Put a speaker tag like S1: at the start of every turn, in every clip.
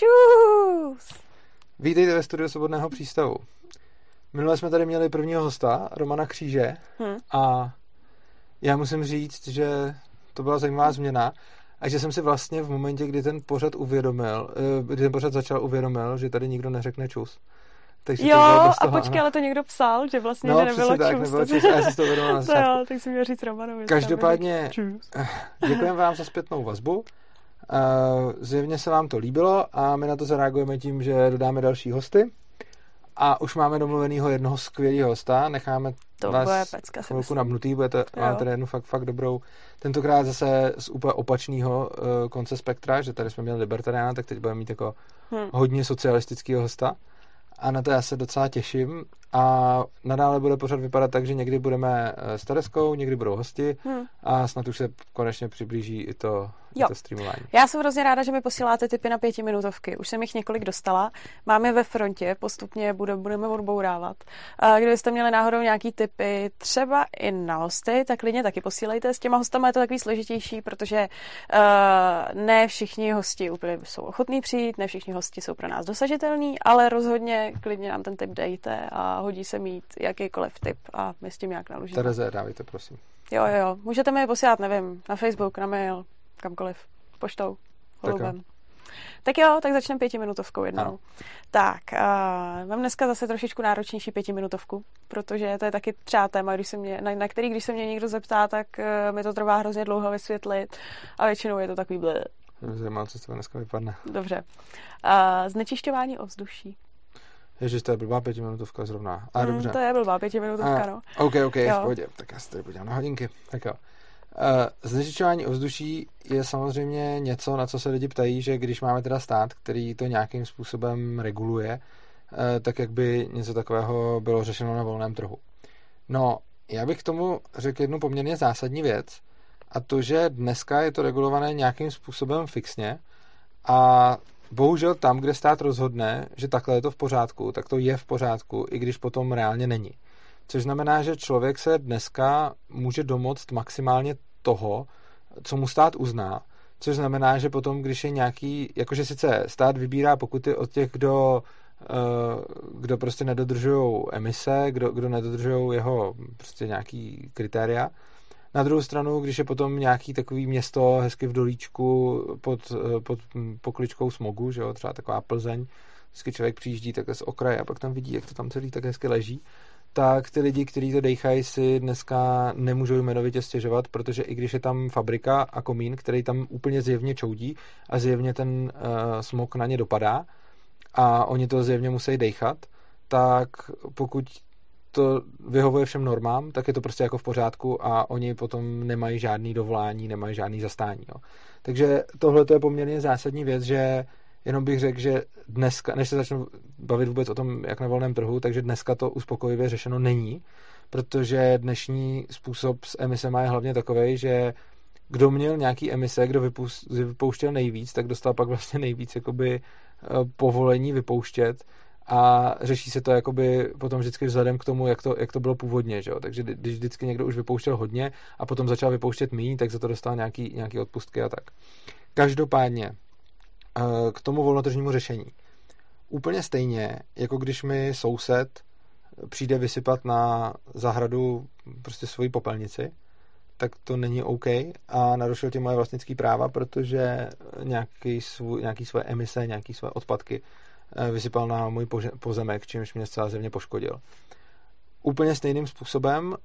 S1: Čus!
S2: Vítejte ve studiu Svobodného přístavu. Minule jsme tady měli prvního hosta, Romana Kříže,
S1: Hm.
S2: a já musím říct, že to byla zajímavá změna a že jsem si vlastně v momentě, kdy ten pořad uvědomil, eh, kdy ten pořad začal uvědomil, že tady nikdo neřekne čus. Takže
S1: Jo,
S2: bez
S1: a
S2: toho,
S1: počkej,
S2: ano.
S1: ale to někdo psal, že vlastně
S2: No,
S1: že nebylo
S2: tak,
S1: čus.
S2: nebylo čus a já jsem si to uvědomil na
S1: To
S2: začátku.
S1: jo, tak jsem měl říct Romanovi.
S2: Každopádně-
S1: Čus.
S2: Děkujeme vám za zpětnou vazbu. Zjevně se vám to líbilo a my na to zareagujeme tím, že dodáme další hosty. A už máme domluvenýho jednoho skvělého hosta. Necháme
S1: To
S2: vás
S1: bude pecka,
S2: chvilku nabnutý, budete,
S1: Jo.
S2: máme tady jednu fakt, fakt dobrou. Tentokrát zase z úplně opačného uh, konce spektra, že tady jsme měli libertariána, tak teď budeme mít jako
S1: Hm.
S2: hodně socialistického hosta. A na to já se docela těším. A nadále bude pořád vypadat tak, že někdy budeme eh, s Tereskou, někdy budou hosti
S1: Hm.
S2: a snad už se konečně přiblíží i to, i
S1: Jo.
S2: to streamování.
S1: Já jsem hrozně ráda, že mi posíláte tipy na pětiminutovky. Už jsem jich několik dostala. Máme ve frontě, postupně bude, budeme odbourávat. A kdybyste měli náhodou nějaký tipy, třeba i na hosty, tak klidně taky posílejte. S těma hostama je to takový složitější, protože uh, ne všichni hosti úplně jsou ochotní přijít, ne všichni hosti jsou pro nás dosažitelní, ale rozhodně klidně nám ten tip dejte a hodí se mít jakýkoliv tip a my s tím nějak naložíme.
S2: Tereze, dávejte, prosím.
S1: Jo, jo, jo. Můžete mi je posílat, nevím, na Facebook, na mail, kamkoliv. Poštou, holubem. Tak jo, tak začneme pětiminutovkou jednou.
S2: Ano.
S1: Tak, uh, mám dneska zase trošičku náročnější pětiminutovku, protože to je taky třeba téma, když se mě, na, na který, když se mě někdo zeptá, tak uh, mi to trvá hrozně dlouho vysvětlit a většinou je to takový ble.
S2: Mě zajímalo, co z toho dneska vypadne.
S1: Dobře. Uh, znečišťování ovzduší.
S2: Ježiš, to je blbá pětiminutovka zrovna. A
S1: Hmm,
S2: dobře.
S1: to je blbá pětiminutovka, no.
S2: OK, OK,
S1: Jo.
S2: v pohodě. Tak já se tady podívám na hodinky. Tak jo. Uh, znečišťování ovzduší je samozřejmě něco, na co se lidi ptají, že když máme teda stát, který to nějakým způsobem reguluje, uh, tak jak by něco takového bylo řešeno na volném trhu. No, já bych k tomu řekl jednu poměrně zásadní věc, a to, že dneska je to regulované nějakým způsobem fixně a bohužel tam, kde stát rozhodne, že takhle je to v pořádku, tak to je v pořádku, i když potom reálně není. Což znamená, že člověk se dneska může domoct maximálně toho, co mu stát uzná, což znamená, že potom, když je nějaký, jakože sice stát vybírá pokuty od těch, kdo, eh, kdo prostě nedodržují emise, kdo, kdo nedodržují jeho prostě nějaký kritéria, na druhou stranu, když je potom nějaký takový město hezky v dolíčku pod, eh, pod pokličkou smogu, že jo, třeba taková Plzeň, vždycky člověk přijíždí takhle z okraje a pak tam vidí, jak to tam celý tak hezky leží, tak ty lidi, kteří to dejchají, si dneska nemůžou jmenovitě stěžovat, protože i když je tam fabrika a komín, který tam úplně zjevně čoudí a zjevně ten uh, smog na ně dopadá a oni to zjevně musí dejchat, tak pokud to vyhovuje všem normám, tak je to prostě jako v pořádku a oni potom nemají žádný dovolání, nemají žádný zastání. Jo. Takže tohle je poměrně zásadní věc, že jenom bych řekl, že dneska, než se začnu bavit vůbec o tom, jak na volném trhu, takže dneska to uspokojivě řešeno není, protože dnešní způsob s emisemi je hlavně takový, že kdo měl nějaký emise, kdo vypouštěl nejvíc, tak dostal pak vlastně nejvíc jakoby eh, povolení vypouštět a řeší se to jakoby potom vždycky vzhledem k tomu, jak to, jak to bylo původně, že jo? takže kdy- když vždycky někdo už vypouštěl hodně a potom začal vypouštět méně, tak za to dostal nějaký, nějaký odpustky a tak. Každopádně eh, k tomu volnotržnímu řešení. Úplně stejně, jako když mi soused přijde vysypat na zahradu prostě svoji popelnici, tak to není OK a narušil tím moje vlastnické práva, protože nějaký, svůj, nějaký své emise, nějaký své odpadky vysypal na můj pozemek, čímž mě zcela zevně poškodil. Úplně stejným způsobem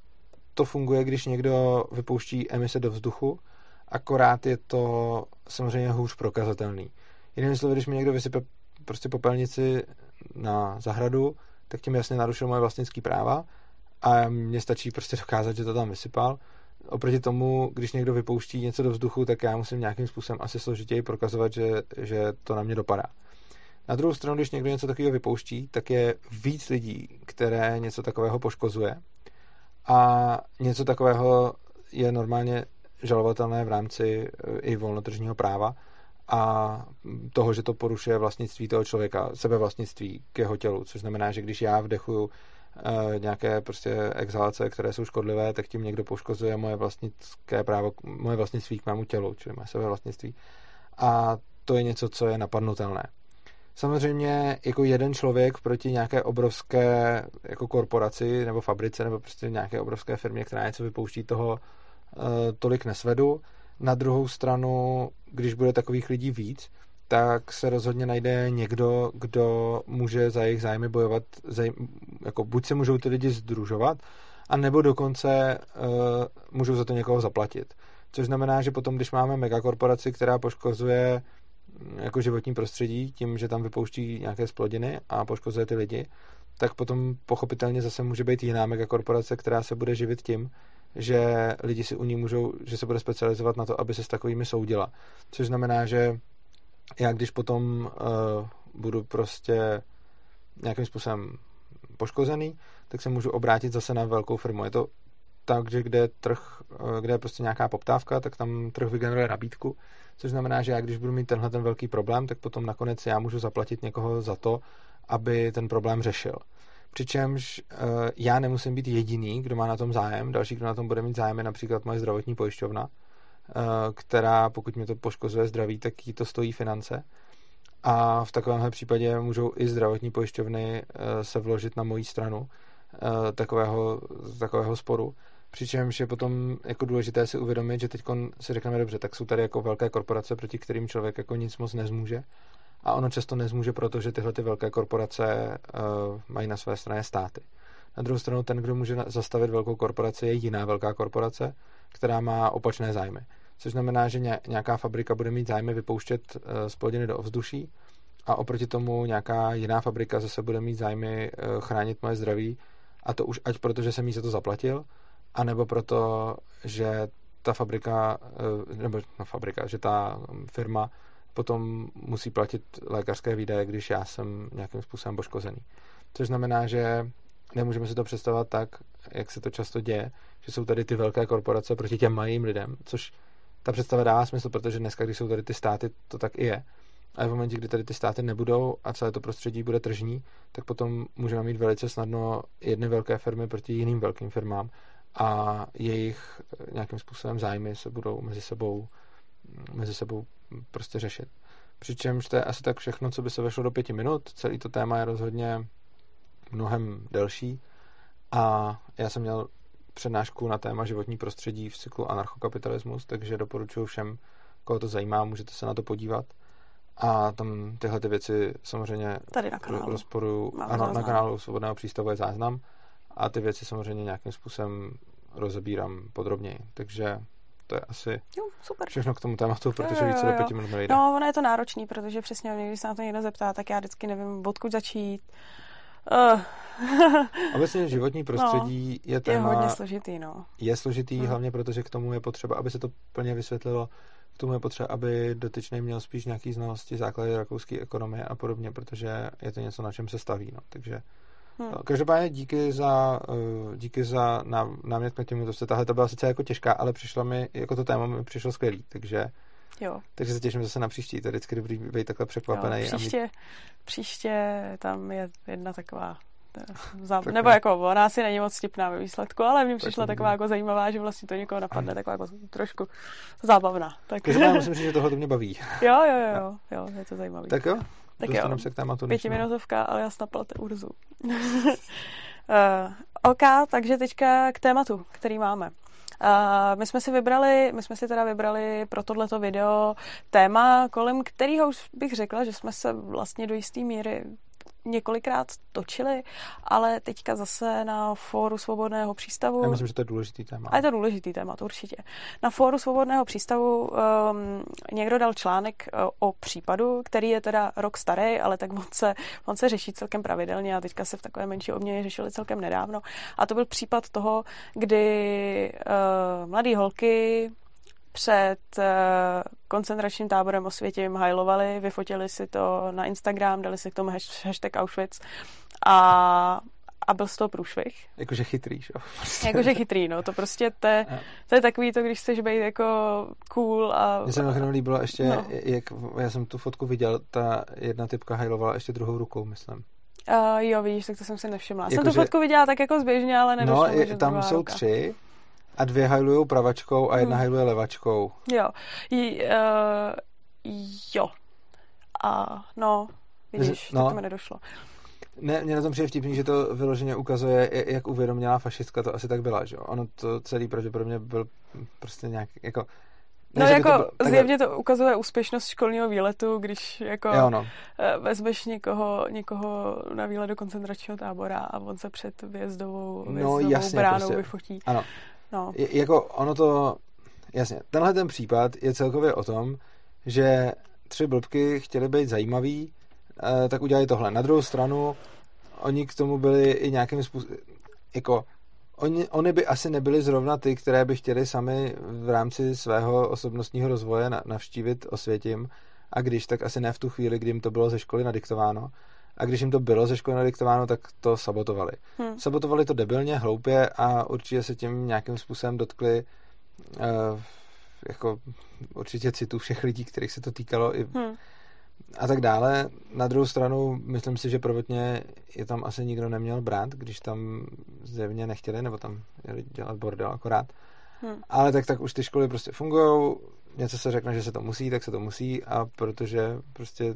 S2: to funguje, když někdo vypouští emise do vzduchu, akorát je to samozřejmě hůř prokazatelný. Jinými slovy, když mi někdo vysype prostě popelnici na zahradu, tak tím jasně narušil moje vlastnické práva a mně stačí prostě dokázat, že to tam vysypal. Oproti tomu, když někdo vypouští něco do vzduchu, tak já musím nějakým způsobem asi složitěji prokazovat, že, že to na mě dopadá. Na druhou stranu, když někdo něco takového vypouští, tak je víc lidí, které něco takového poškozuje a něco takového je normálně žalovatelné v rámci eh, i volnotržního práva a toho, že to porušuje vlastnictví toho člověka, sebevlastnictví k jeho tělu, což znamená, že když já vdechuju eh, nějaké prostě exhalace, které jsou škodlivé, tak tím někdo poškozuje moje vlastnické právo, moje vlastnictví k mému tělu, čili moje sebevlastnictví. A to je něco, co je napadnutelné. Samozřejmě jako jeden člověk proti nějaké obrovské jako korporaci nebo fabrice nebo prostě nějaké obrovské firmě, která něco vypouští, toho uh, tolik nesvedu. Na druhou stranu, když bude takových lidí víc, tak se rozhodně najde někdo, kdo může za jejich zájmy bojovat, jako buď se můžou ty lidi združovat, a nebo dokonce uh, můžou za to někoho zaplatit. Což znamená, že potom, když máme megakorporaci, která poškozuje jako životní prostředí tím, že tam vypouští nějaké splodiny a poškozuje ty lidi, tak potom pochopitelně zase může být jiná megakorporace, která se bude živit tím, že lidi si u ní můžou, že se bude specializovat na to, aby se s takovými soudila. Což znamená, že já když potom uh, budu prostě nějakým způsobem poškozený, tak se můžu obrátit zase na velkou firmu. Je to tak, že kde je trh, eh, kde je prostě nějaká poptávka, tak tam trh vygeneruje nabídku, což znamená, že já když budu mít tenhle ten velký problém, tak potom nakonec já můžu zaplatit někoho za to, aby ten problém řešil. Přičemž uh, já nemusím být jediný, kdo má na tom zájem. Další, kdo na tom bude mít zájem, je například moje zdravotní pojišťovna, uh, která, pokud mi to poškozuje zdraví, tak jí to stojí finance. A v takovémhle případě můžou i zdravotní pojišťovny se vložit na moji stranu takového, takového sporu. Přičemž je potom jako důležité si uvědomit, že teď si řekneme dobře, tak jsou tady jako velké korporace, proti kterým člověk jako nic moc nezmůže. A ono často nezmůže, protože tyhle ty velké korporace uh, mají na své straně státy. Na druhou stranu ten, kdo může zastavit velkou korporaci, je jiná velká korporace, která má opačné zájmy. Což znamená, že nějaká fabrika bude mít zájmy vypouštět splodiny do ovzduší a oproti tomu nějaká jiná fabrika zase bude mít zájmy uh, chránit moje zdraví a to už ať proto, že jsem jí za to zaplatil, anebo proto, že ta fabrika, nebo no fabrika, že ta firma potom musí platit lékařské výdaje, když já jsem nějakým způsobem poškozený. Což znamená, že nemůžeme si to představovat tak, jak se to často děje, že jsou tady ty velké korporace proti těm malým lidem, což ta představa dává smysl, protože dneska, když jsou tady ty státy, to tak i je. Ale v momentě, kdy tady ty státy nebudou a celé to prostředí bude tržní, tak potom můžeme mít velice snadno jedny velké firmy proti jiným velkým firmám a jejich nějakým způsobem zájmy se budou mezi sebou, mezi sebou prostě řešit. Přičemž to je asi tak všechno, co by se vešlo do pěti minut. Celý to téma je rozhodně mnohem delší a já jsem měl přednášku na téma životní prostředí v cyklu anarchokapitalismus, takže doporučuji všem, koho to zajímá, můžete se na to podívat. A tam tyhle ty věci samozřejmě
S1: Tady na kanálu.
S2: rozporuju. Ano, na kanálu Svobodného přístavu je záznam a ty věci samozřejmě nějakým způsobem rozebírám podrobněji. Takže to je asi
S1: jo, super.
S2: všechno k tomu tématu, protože více do pěti minut nejde.
S1: No, ono je to náročný, protože přesně když se na to někdo zeptá, tak já vždycky nevím, odkud začít. Uh.
S2: Obecně životní prostředí no, je téma...
S1: Je hodně složitý, no.
S2: Je složitý hmm. hlavně protože k tomu je potřeba, aby se to plně vysvětlilo, k tomu je potřeba, aby dotyčný měl spíš nějaký znalosti základy rakouské ekonomie a podobně, protože je to něco, na čem se staví. No. Takže Hmm. Každopádně díky za, eh, díky za námět k těmu, to tahle to byla sice jako těžká, ale přišla mi, jako to téma mi přišlo skvělý, takže
S1: Jo.
S2: Takže se těším zase na příští. To je vždycky dobrý být takhle překvapený.
S1: Jo, příště, mít... příště tam je jedna taková Zá... Tak Nebo jako ona asi není moc stipná ve výsledku, ale mně přišla taková jako zajímavá, že vlastně to někoho napadne, taková jako trošku zábavná.
S2: Tak... Takže já musím říct, že tohle to mě baví.
S1: Jo, jo, jo, jo, jo je to zajímavý.
S2: Tak jo,
S1: tak jo,
S2: se k tématu
S1: pětiminutovka, ale já snaplate urzu. uh, OK, takže teďka k tématu, který máme. Uh, my jsme si vybrali, my jsme si teda vybrali pro tohleto video téma, kolem kterého už bych řekla, že jsme se vlastně do jisté míry několikrát točili, ale teďka zase na fóru Svobodného přístavu.
S2: Já myslím, že to je důležitý téma.
S1: A je to důležitý téma, to určitě. Na fóru Svobodného přístavu um, někdo dal článek uh, o případu, který je teda rok starý, ale tak on se, on se řeší celkem pravidelně a teďka se v takové menší obměně řešili celkem nedávno. A to byl případ toho, kdy uh, mladý holky před uh, koncentračním táborem Osvětím hajlovali, vyfotili si to na Instagram, dali si k tomu hashtag Auschwitz a a byl z toho průšvih.
S2: Jakože chytrý, že?
S1: Prostě. Jakože chytrý, no. To prostě to je, to je takový to, když chceš být jako cool a...
S2: Mně se mi líbilo ještě, no. jak já jsem tu fotku viděl, ta jedna typka hajlovala ještě druhou rukou, myslím.
S1: Uh, jo, vidíš, tak to jsem si nevšimla. Jako, jsem tu že... fotku viděla tak jako zběžně, ale nedošlo
S2: No, je, tam jsou ruka. tři a dvě hajlují pravačkou a jedna hmm. hajluje levačkou.
S1: Jo. J, uh, jo. A no, Vidíš, no, to mi nedošlo.
S2: Ne, mě na tom přijde vtipný, že to vyloženě ukazuje, jak uvědomělá fašistka to asi tak byla, že jo? Ono to celý pravděpodobně byl prostě nějak, jako
S1: ne, no jako to bylo, zjevně to ukazuje úspěšnost školního výletu, když jako jo, no. Eh, vezmeš někoho, někoho na výlet do koncentračního tábora a on se před výjezdovou, výjezdovou no, jasně, bránou prostě. vyfotí.
S2: Ano. No. Je, jako ono to, jasně, tenhle ten případ je celkově o tom, že tři blbky chtěli být zajímaví, eh, tak udělali tohle. Na druhou stranu, oni k tomu byli i nějakým způsobem, jako Oni, oni by asi nebyli zrovna ty, které by chtěli sami v rámci svého osobnostního rozvoje navštívit Osvětím a když, tak asi ne v tu chvíli, kdy jim to bylo ze školy nadiktováno. A když jim to bylo ze školy nadiktováno, tak to sabotovali. Hmm. Sabotovali to debilně, hloupě a určitě se tím nějakým způsobem dotkli uh, jako určitě citu všech lidí, kterých se to týkalo i hmm a tak dále. Na druhou stranu, myslím si, že prvotně je tam asi nikdo neměl brát, když tam zjevně nechtěli, nebo tam jeli dělat bordel akorát. Hmm. Ale tak, tak už ty školy prostě fungují, něco se řekne, že se to musí, tak se to musí a protože prostě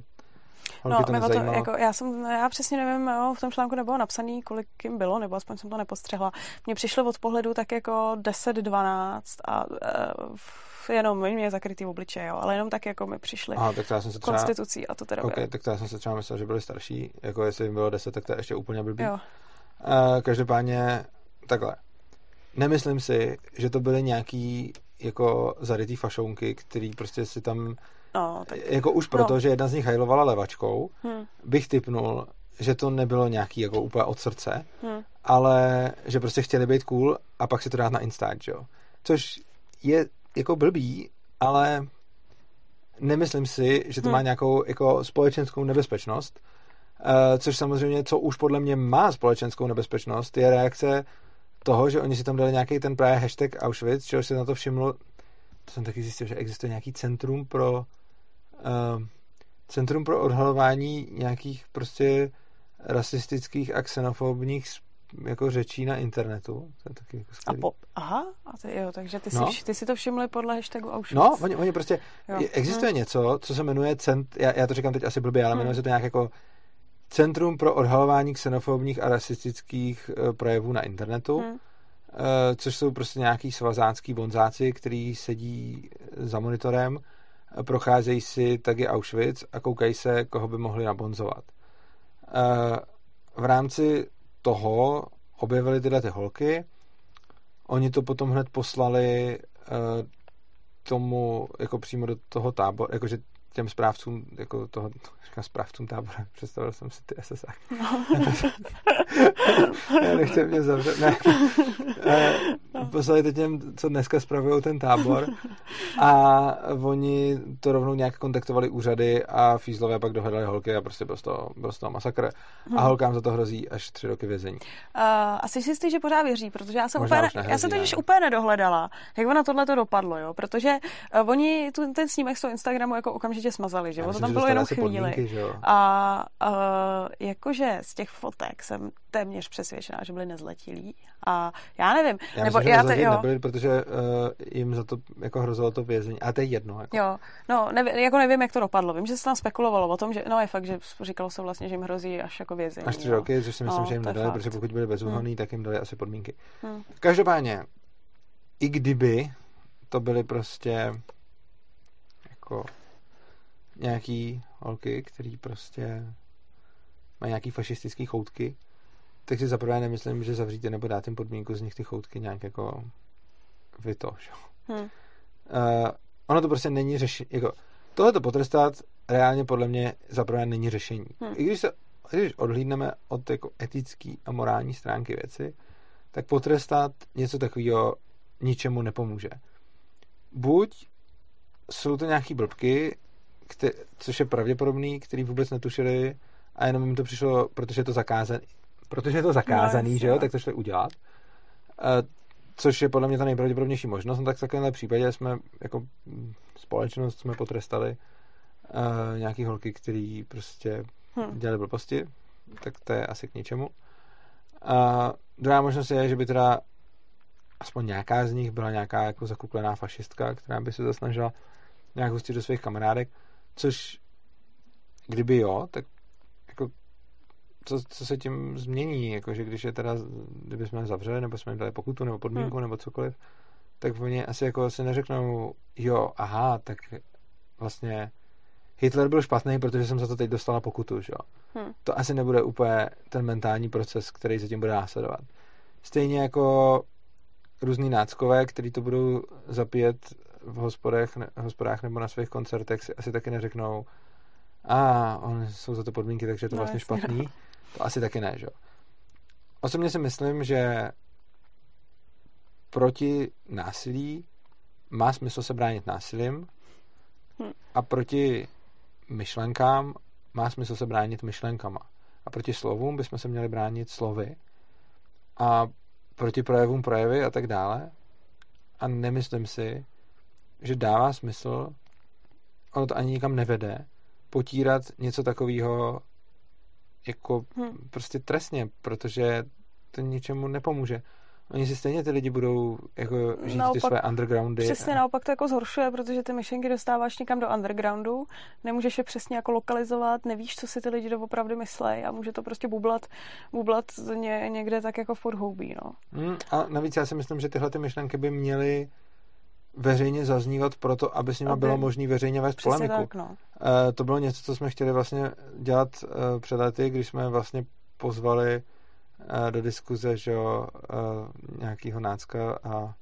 S1: No, to to, jako, já, jsem, já přesně nevím, jo, v tom článku nebylo napsaný, kolik jim bylo, nebo aspoň jsem to nepostřehla. Mně přišlo od pohledu tak jako 10-12 a uh, jenom mě zakrytý v obličeje, jo, ale jenom tak jako mi přišli Aha, tak to já jsem se třeba... konstitucí a to teda
S2: okay, tak to já jsem se třeba myslel, že byli starší, jako jestli jim bylo 10, tak to je ještě úplně blbý. Jo. Uh, každopádně takhle. Nemyslím si, že to byly nějaký jako zarytý fašounky, který prostě si tam No, tak... Jako už proto, no. že jedna z nich hajlovala levačkou, hmm. bych typnul, že to nebylo nějaký jako úplně od srdce, hmm. ale že prostě chtěli být cool a pak si to dát na Instač, jo. Což je jako blbý, ale nemyslím si, že to hmm. má nějakou jako společenskou nebezpečnost, uh, což samozřejmě, co už podle mě má společenskou nebezpečnost, je reakce toho, že oni si tam dali nějaký ten právě hashtag Auschwitz, čeho si na to všiml, to jsem taky zjistil, že existuje nějaký centrum pro uh, centrum pro odhalování nějakých prostě rasistických a xenofobních jako řečí na internetu. To je taky jako
S1: a po, aha, a ty, jo, takže ty, no. si, ty si to všimli podle hashtagu Auschwitz.
S2: No, oni, oni prostě, jo. existuje hmm. něco, co se jmenuje, cent, já, já to říkám teď asi blbě, ale hmm. jmenuje se to nějak jako Centrum pro odhalování xenofobních a rasistických uh, projevů na internetu, hmm. uh, což jsou prostě nějaký svazácký bonzáci, který sedí za monitorem, procházejí si taky Auschwitz a koukají se, koho by mohli nabonzovat. Uh, v rámci toho objevili tyhle ty holky. Oni to potom hned poslali uh, tomu, jako přímo do toho táboru, jakože těm správcům, jako toho, říkám správcům tábora, představil jsem si ty SSA. No. Nechci mě zavřet, ne. Poslali to těm, co dneska spravují ten tábor a oni to rovnou nějak kontaktovali úřady a fízlové pak dohledali holky a prostě byl z toho, byl z toho masakr a hmm. holkám za to hrozí až tři roky vězení.
S1: Uh, asi si jistý, že pořád věří, protože já jsem, úplně, nehrozí, já jsem totiž úplně nedohledala, jak ono tohle to dopadlo, jo, protože uh, oni tu, ten snímek z toho Instagramu jako okamžitě smazali, že jo, to tam bylo jenom chvíli. Podmínky, že jo? A uh, jakože z těch fotek jsem téměř přesvědčená, že byli nezletilí. A já nevím.
S2: Já nebo myslím, já že jo. nebyli, protože uh, jim za to jako hrozilo to vězení. A to je jedno. Jako.
S1: Jo, no, nevím, jako nevím, jak to dopadlo. Vím, že se tam spekulovalo o tom, že no je fakt, že říkalo se vlastně, že jim hrozí až jako vězení.
S2: Až tři roky, což si myslím, no, že jim nedali, protože pokud byli bezúhonný, hmm. tak jim dali asi podmínky. Hmm. Každopádně, i kdyby to byly prostě jako nějaký holky, který prostě mají nějaký fašistický choutky, tak si zaprvé nemyslím, že zavříte nebo dáte jim podmínku z nich ty choutky nějak jako vy to, Hmm. Uh, ono to prostě není řešení. Jako, tohle to potrestat reálně podle mě zaprvé není řešení. Hmm. I když se když odhlídneme od jako etické a morální stránky věci, tak potrestat něco takového ničemu nepomůže. Buď jsou to nějaký blbky, který, což je pravděpodobný, který vůbec netušili a jenom jim to přišlo, protože je to zakázaný, protože je to zakázaný, no, že jo, tak to šli udělat. Uh, což je podle mě ta nejpravděpodobnější možnost, no tak v takovémhle případě jsme jako společnost jsme potrestali uh, nějaký holky, který prostě hmm. dělali blbosti, tak to je asi k ničemu. Uh, druhá možnost je, že by teda aspoň nějaká z nich byla nějaká jako zakuklená fašistka, která by se zasnažila nějak hustit do svých kamarádek, což kdyby jo, tak co, co se tím změní, jakože když je teda, kdyby jsme zavřeli, nebo jsme jim dali pokutu, nebo podmínku, hmm. nebo cokoliv, tak oni asi jako si neřeknou, jo, aha, tak vlastně Hitler byl špatný, protože jsem za to teď dostala pokutu, že jo. Hmm. To asi nebude úplně ten mentální proces, který zatím bude následovat. Stejně jako různý náckové, který to budou zapíjet v hospodách, ne, hospodách nebo na svých koncertech, si asi taky neřeknou, a oni jsou za to podmínky, takže je to no, vlastně špatný. No. To asi taky ne, že jo. Osobně si myslím, že proti násilí má smysl se bránit násilím hm. a proti myšlenkám má smysl se bránit myšlenkama. A proti slovům bychom se měli bránit slovy. A proti projevům projevy a tak dále. A nemyslím si, že dává smysl, ono to ani nikam nevede, potírat něco takového jako hmm. prostě trestně, protože to ničemu nepomůže. Oni si stejně ty lidi budou jako žít naopak, ty své undergroundy.
S1: Přesně naopak to jako zhoršuje, protože ty myšlenky dostáváš někam do undergroundu, nemůžeš je přesně jako lokalizovat, nevíš, co si ty lidi doopravdy myslej a může to prostě bublat, bublat ně, někde tak jako v podhoubí. No.
S2: Hmm, a navíc já si myslím, že tyhle ty myšlenky by měly veřejně zaznívat proto, aby s nimi bylo možné veřejně vést polemiku. Tak, no. e, to bylo něco, co jsme chtěli vlastně dělat e, před lety, když jsme vlastně pozvali e, do diskuze, že jo, e, nějakýho nácka a,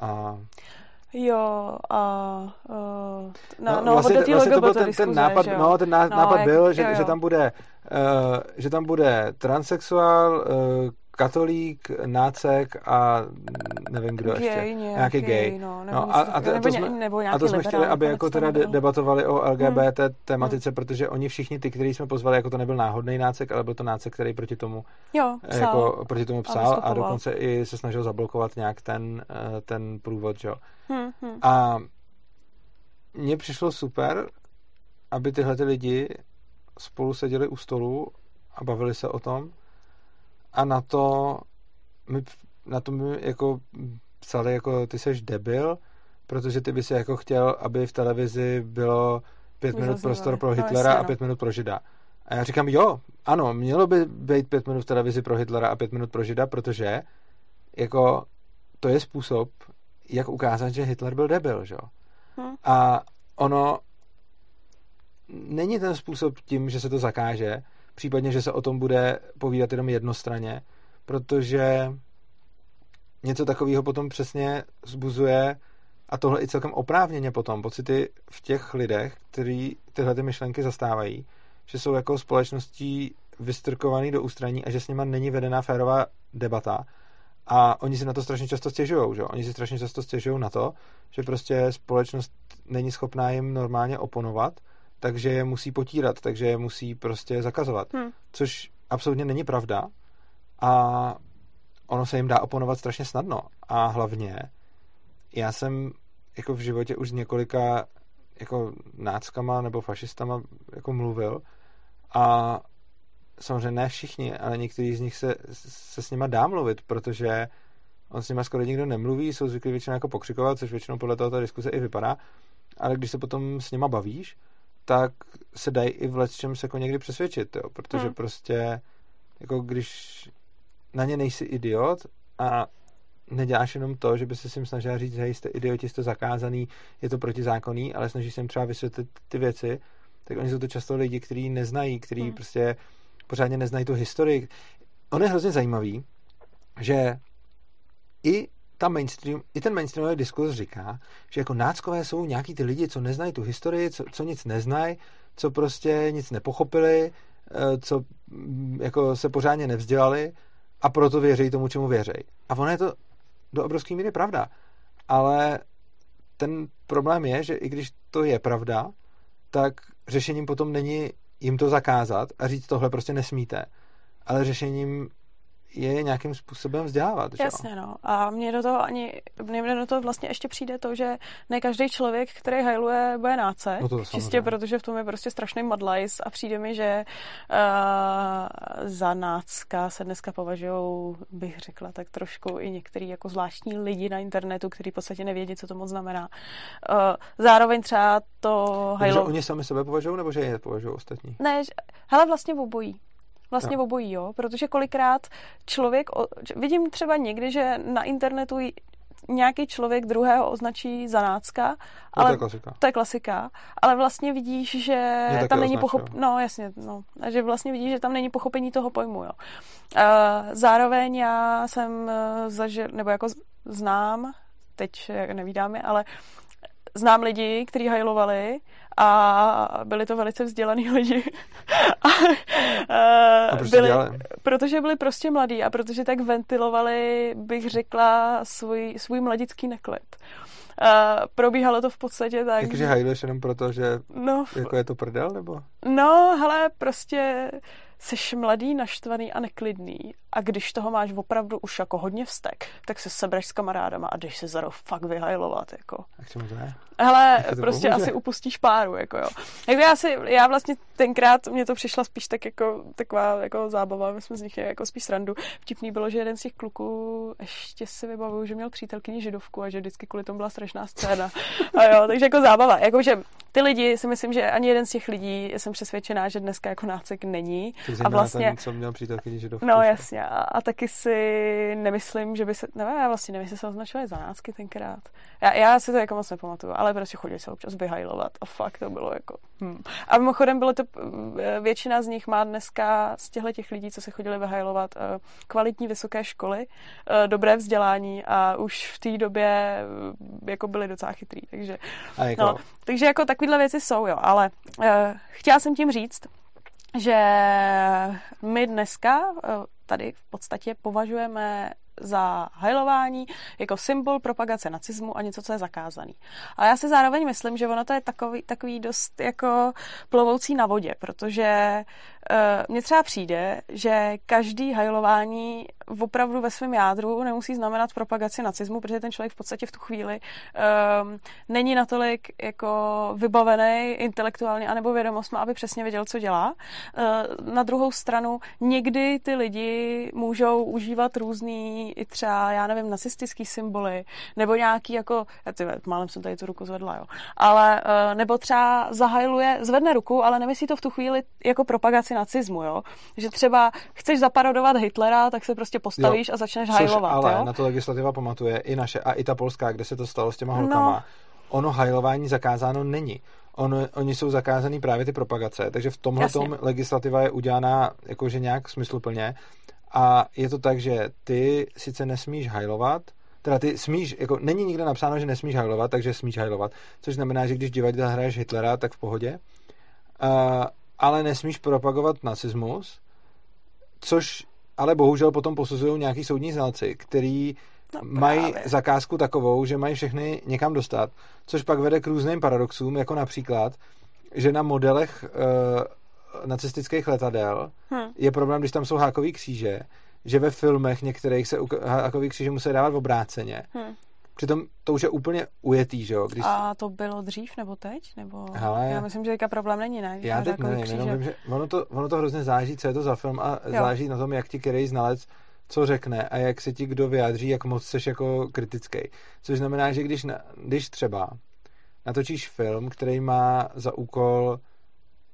S2: a
S1: Jo, a uh,
S2: no, no, vlastně, vlastně to byl ten, diskuze, ten nápad, no, ten ná, no, nápad jak, byl, že, jo, jo. že tam bude uh, že tam bude transexuál, uh, katolík, nácek a nevím kdo gay, ještě. Nějaký, nějaký gay.
S1: No, no, a, a, to, nebo, jsme, nebo
S2: a to jsme chtěli, aby jako teda nebyl. debatovali o LGBT hmm. tematice, hmm. protože oni všichni, ty, kteří jsme pozvali, jako to nebyl náhodný nácek, ale byl to nácek, který proti tomu
S1: jo, psal.
S2: Jako, proti tomu psal a, a dokonce i se snažil zablokovat nějak ten, eh, ten průvod, že? Hmm, hmm. A mně přišlo super, aby tyhle ty lidi spolu seděli u stolu a bavili se o tom, a na to mi, na to mi jako psali jako ty seš debil, protože ty by si jako chtěl, aby v televizi bylo pět minut prostor pro no, Hitlera no, a pět minut pro Žida. A já říkám, jo, ano, mělo by být pět minut v televizi pro Hitlera a pět minut pro Žida, protože jako to je způsob, jak ukázat, že Hitler byl debil, že jo. Hmm. A ono není ten způsob tím, že se to zakáže, případně, že se o tom bude povídat jenom jednostranně, protože něco takového potom přesně zbuzuje a tohle i celkem oprávněně potom pocity v těch lidech, kteří tyhle ty myšlenky zastávají, že jsou jako společností vystrkovaný do ústraní a že s nima není vedená férová debata. A oni si na to strašně často stěžují, že? Oni si strašně často stěžují na to, že prostě společnost není schopná jim normálně oponovat takže je musí potírat, takže je musí prostě zakazovat. Hmm. Což absolutně není pravda a ono se jim dá oponovat strašně snadno. A hlavně já jsem jako v životě už s několika jako náckama nebo fašistama jako mluvil a samozřejmě ne všichni, ale některý z nich se, se s nima dá mluvit, protože on s nima skoro nikdo nemluví, jsou zvyklí většinou jako pokřikovat, což většinou podle toho ta diskuse i vypadá, ale když se potom s nima bavíš, tak se dají i v čem se jako někdy přesvědčit, jo? protože hmm. prostě jako když na ně nejsi idiot a neděláš jenom to, že by se jim snažil říct, že jste idioti, jste zakázaný, je to protizákonný, ale snažíš se jim třeba vysvětlit ty věci, tak oni jsou to často lidi, kteří neznají, kteří hmm. prostě pořádně neznají tu historii. On je hrozně zajímavý, že i ta mainstream, i ten mainstreamový diskurs říká, že jako náckové jsou nějaký ty lidi, co neznají tu historii, co, co nic neznají, co prostě nic nepochopili, eh, co mm, jako se pořádně nevzdělali a proto věří tomu, čemu věří. A ono je to do obrovské míry pravda. Ale ten problém je, že i když to je pravda, tak řešením potom není jim to zakázat a říct tohle prostě nesmíte. Ale řešením je nějakým způsobem vzdělávat.
S1: Jasně, že? no. A mně do toho ani, mně do toho vlastně ještě přijde to, že ne každý člověk, který hajluje, bude náce. No to čistě samozřejmě. protože v tom je prostě strašný madlajs a přijde mi, že uh, za nácka se dneska považují, bych řekla, tak trošku i některý jako zvláštní lidi na internetu, kteří v podstatě nevědí, co to moc znamená. Uh, zároveň třeba to
S2: hajlo... Takže oni sami sebe považují, nebo že je považují ostatní?
S1: Ne, hele, vlastně obojí vlastně no. obojí, jo, protože kolikrát člověk, vidím třeba někdy, že na internetu nějaký člověk druhého označí za nácka, no, ale
S2: to je klasika.
S1: To je klasika, ale vlastně vidíš, že tam není pochopení, no jasně, no, že vlastně vidíš, že tam není pochopení toho pojmu, jo. Uh, zároveň já jsem eh, zažil, nebo jako znám, teď nevídáme, ale znám lidi, kteří hajlovali a byli to velice vzdělaný lidi. a,
S2: a proč byli,
S1: protože byli prostě mladí a protože tak ventilovali, bych řekla, svůj, svůj mladický neklid. Uh, probíhalo to v podstatě tak.
S2: Takže hajluješ jenom proto, že no, jako je to prdel, nebo?
S1: No, hele, prostě jsi mladý, naštvaný a neklidný a když toho máš opravdu už jako hodně vztek, tak se sebereš s kamarádama a jdeš se za fakt vyhajlovat, jako.
S2: A k čemu to je?
S1: Hele, to prostě pomůže? asi upustíš páru, jako jo. Takže já si, já vlastně tenkrát, mě to přišla spíš tak jako taková jako zábava, my jsme z nich jako spíš srandu. Vtipný bylo, že jeden z těch kluků, ještě si vybavuju, že měl přítelkyni židovku a že vždycky kvůli tomu byla strašná scéna. A jo, takže jako zábava. Jakože ty lidi si myslím, že ani jeden z těch lidí, jsem přesvědčená, že dneska jako nácek není.
S2: A vlastně, ten, co měl přítelkyni židovku.
S1: No jasně. A, a, taky si nemyslím, že by se, nevím, já vlastně nevím, jestli se označovali za nácky tenkrát. Já, já si to jako moc nepamatuju, ale prostě chodili se občas vyhajlovat a fakt to bylo jako... Hmm. A mimochodem bylo to, eh, většina z nich má dneska z těchto těch lidí, co se chodili vyhajlovat, eh, kvalitní vysoké školy, eh, dobré vzdělání a už v té době jako byli docela chytrý, takže...
S2: jako... No,
S1: takže jako takovéhle věci jsou, jo, ale chtěla jsem tím říct, že my dneska tady v podstatě považujeme za hajlování jako symbol propagace nacismu a něco, co je zakázaný. Ale já si zároveň myslím, že ono to je takový, takový dost jako plovoucí na vodě, protože uh, mně třeba přijde, že každý hajlování opravdu ve svém jádru nemusí znamenat propagaci nacismu, protože ten člověk v podstatě v tu chvíli um, není natolik jako vybavený intelektuálně anebo vědomostma, aby přesně věděl, co dělá. Uh, na druhou stranu někdy ty lidi můžou užívat různý i třeba, já nevím, nacistický symboly, nebo nějaký jako, já ty, málem jsem tady tu ruku zvedla, jo, ale uh, nebo třeba zahajluje, zvedne ruku, ale nemyslí to v tu chvíli jako propagaci nacismu, jo, že třeba chceš zaparodovat Hitlera, tak se prostě postavíš jo, a začneš což hajlovat.
S2: Ale
S1: jo?
S2: na to legislativa pamatuje i naše, a i ta polská, kde se to stalo s těma holkama. No. Ono hajlování zakázáno není. Ono, oni jsou zakázaný právě ty propagace, takže v tomhle tom legislativa je udělaná jakože nějak smysluplně a je to tak, že ty sice nesmíš hajlovat, teda ty smíš, jako není nikde napsáno, že nesmíš hajlovat, takže smíš hajlovat, což znamená, že když divadle hraješ Hitlera, tak v pohodě, uh, ale nesmíš propagovat nacismus, což ale bohužel potom posuzují nějaký soudní znalci, který no mají zakázku takovou, že mají všechny někam dostat, což pak vede k různým paradoxům, jako například, že na modelech uh, nacistických letadel hmm. je problém, když tam jsou hákový kříže, že ve filmech některých se hákový kříže musí dávat v obráceně. Hmm. Přitom to už je úplně ujetý, že jo?
S1: Když... A to bylo dřív nebo teď? Nebo...
S2: Hele,
S1: já myslím, že teďka problém není, ne?
S2: Já teď nevím, jenom vím, že ono to, ono to hrozně záží, co je to za film a jo. záží na tom, jak ti který znalec co řekne a jak se ti kdo vyjádří, jak moc jsi jako kritický. Což znamená, že když, na, když třeba natočíš film, který má za úkol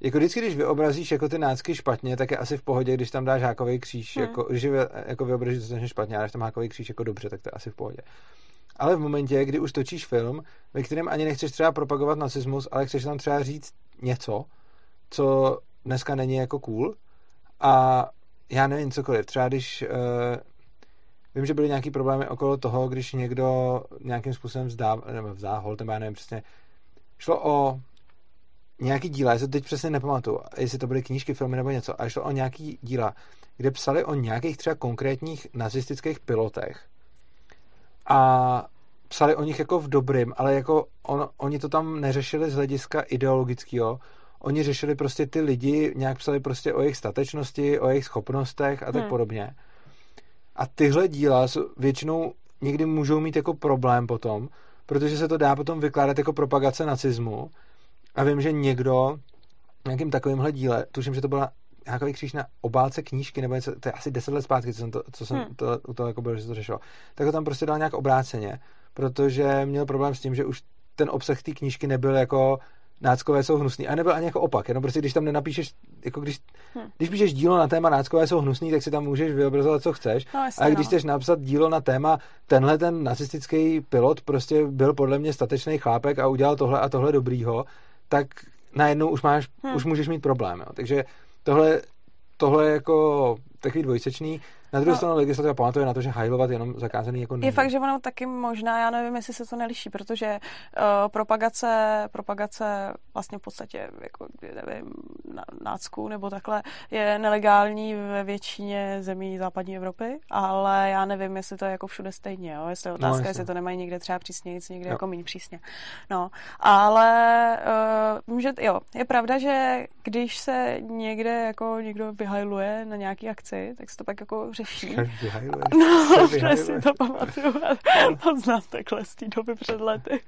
S2: jako vždycky, když vyobrazíš jako ty nácky špatně, tak je asi v pohodě, když tam dáš hákový kříž, hmm. jako, když je, jako vyobrazíš to špatně a dáš tam hákový kříž jako dobře, tak to je asi v pohodě. Ale v momentě, kdy už točíš film, ve kterém ani nechceš třeba propagovat nacismus, ale chceš tam třeba říct něco, co dneska není jako cool. A já nevím cokoliv. Třeba když uh, vím, že byly nějaký problémy okolo toho, když někdo nějakým způsobem vzdá, nebo vzdá hold, nebo já nevím přesně, šlo o nějaký díla, já se teď přesně nepamatuju, jestli to byly knížky, filmy nebo něco, a šlo o nějaký díla, kde psali o nějakých třeba konkrétních nacistických pilotech, a psali o nich jako v dobrým, ale jako on, oni to tam neřešili z hlediska ideologického, oni řešili prostě ty lidi, nějak psali prostě o jejich statečnosti, o jejich schopnostech a tak hmm. podobně. A tyhle díla většinou někdy můžou mít jako problém potom, protože se to dá potom vykládat jako propagace nacismu. A vím, že někdo nějakým takovýmhle díle, tuším, že to byla nějaký kříž na obálce knížky, nebo něco, to je asi deset let zpátky, co jsem to, co jsem hmm. to, to, jako byl, že to řešil, tak ho tam prostě dal nějak obráceně, protože měl problém s tím, že už ten obsah té knížky nebyl jako náckové jsou hnusný, a nebyl ani jako opak, jenom prostě když tam nenapíšeš, jako když, hmm. když píšeš dílo na téma náckové jsou hnusný, tak si tam můžeš vyobrazovat, co chceš,
S1: no, jasně,
S2: a když
S1: no.
S2: chceš napsat dílo na téma, tenhle ten nacistický pilot prostě byl podle mě statečný chlápek a udělal tohle a tohle dobrýho, tak najednou už máš, hmm. už můžeš mít problém, jo. takže tohle, tohle je jako takový dvojsečný. Na druhou no. stranu legislativa pamatuje na to, že hajlovat jenom zakázaný jako není.
S1: Je fakt, že ono taky možná, já nevím, jestli se to neliší, protože uh, propagace, propagace vlastně v podstatě jako, nevím, nácku nebo takhle je nelegální ve většině zemí západní Evropy, ale já nevím, jestli to je jako všude stejně, jo? jestli je otázka, no, jestli to nemají někde třeba přísněji, někde jo. jako méně přísně. No, ale uh, vím, že jo, je pravda, že když se někde jako někdo vyhajluje na nějaký akci, tak se to pak jako řeší. No, že si to pamatuju. To znám takhle z té doby před lety.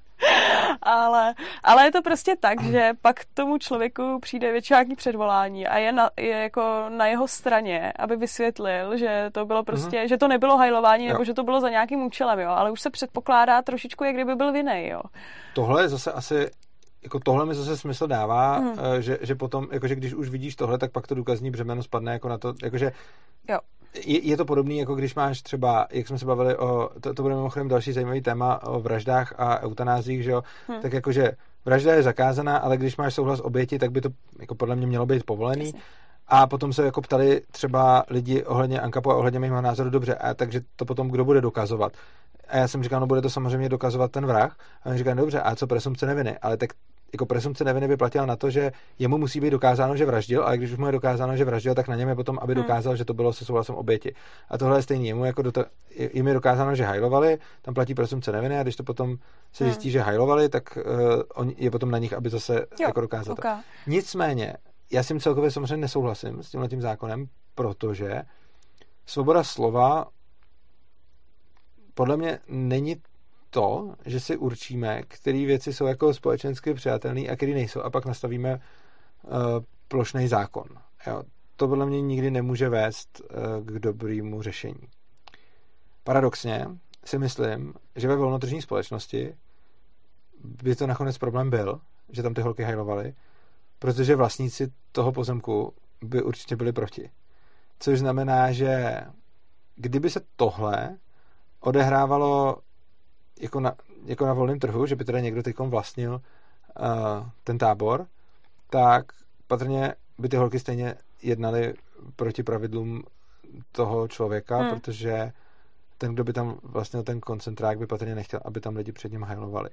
S1: ale, ale je to prostě tak, že pak tomu člověku přijde nějaký předvolání a je, na, je jako na jeho straně, aby vysvětlil, že to bylo prostě, mm-hmm. že to nebylo hajlování, jo. nebo že to bylo za nějakým účelem, jo, ale už se předpokládá trošičku, jak kdyby byl vinej, jo.
S2: Tohle je zase asi jako tohle mi zase smysl dává, mm. že, že potom, jakože když už vidíš tohle, tak pak to důkazní břemeno spadne jako na to, jakože
S1: jo.
S2: Je, je to podobné, jako když máš třeba, jak jsme se bavili o, to, to bude mimochodem další zajímavý téma o vraždách a eutanázích, že jo, mm. tak jakože vražda je zakázaná, ale když máš souhlas oběti, tak by to jako podle mě mělo být povolený. Jasně. A potom se jako ptali třeba lidi ohledně Ankapu a ohledně mého názoru, dobře, a takže to potom kdo bude dokazovat? A já jsem říkal, no bude to samozřejmě dokazovat ten vrah. A oni říkají, dobře, a co presumce neviny? Ale tak jako presumce neviny by platila na to, že jemu musí být dokázáno, že vraždil, ale když už mu je dokázáno, že vraždil, tak na něm je potom, aby hmm. dokázal, že to bylo se souhlasem oběti. A tohle je stejný. Jemu jako to, jim je dokázáno, že hajlovali, tam platí presumce neviny a když to potom se zjistí, hmm. že hajlovali, tak uh, on je potom na nich, aby zase jo, jako dokázal okay. to. Nicméně, já s tím celkově samozřejmě nesouhlasím s tímhle tím zákonem, protože svoboda slova podle mě není to, že si určíme, které věci jsou jako společensky přijatelné a které nejsou a pak nastavíme uh, plošný zákon. Jo. To podle mě nikdy nemůže vést uh, k dobrému řešení. Paradoxně si myslím, že ve volnotržní společnosti by to nakonec problém byl, že tam ty holky hajlovaly, protože vlastníci toho pozemku by určitě byli proti. Což znamená, že kdyby se tohle odehrávalo jako na, jako na volném trhu, že by teda někdo teď vlastnil uh, ten tábor, tak patrně by ty holky stejně jednaly proti pravidlům toho člověka, hmm. protože ten, kdo by tam vlastnil ten koncentrák, by patrně nechtěl, aby tam lidi před ním hajlovali.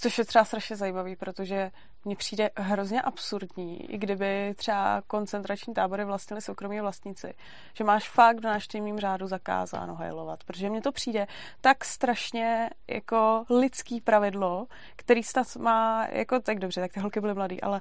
S1: Což je třeba strašně zajímavý, protože mně přijde hrozně absurdní, i kdyby třeba koncentrační tábory vlastnili soukromí vlastníci, že máš fakt v návštěvním řádu zakázáno hajlovat, protože mně to přijde tak strašně jako lidský pravidlo, který snad má, jako tak dobře, tak ty holky byly mladý, ale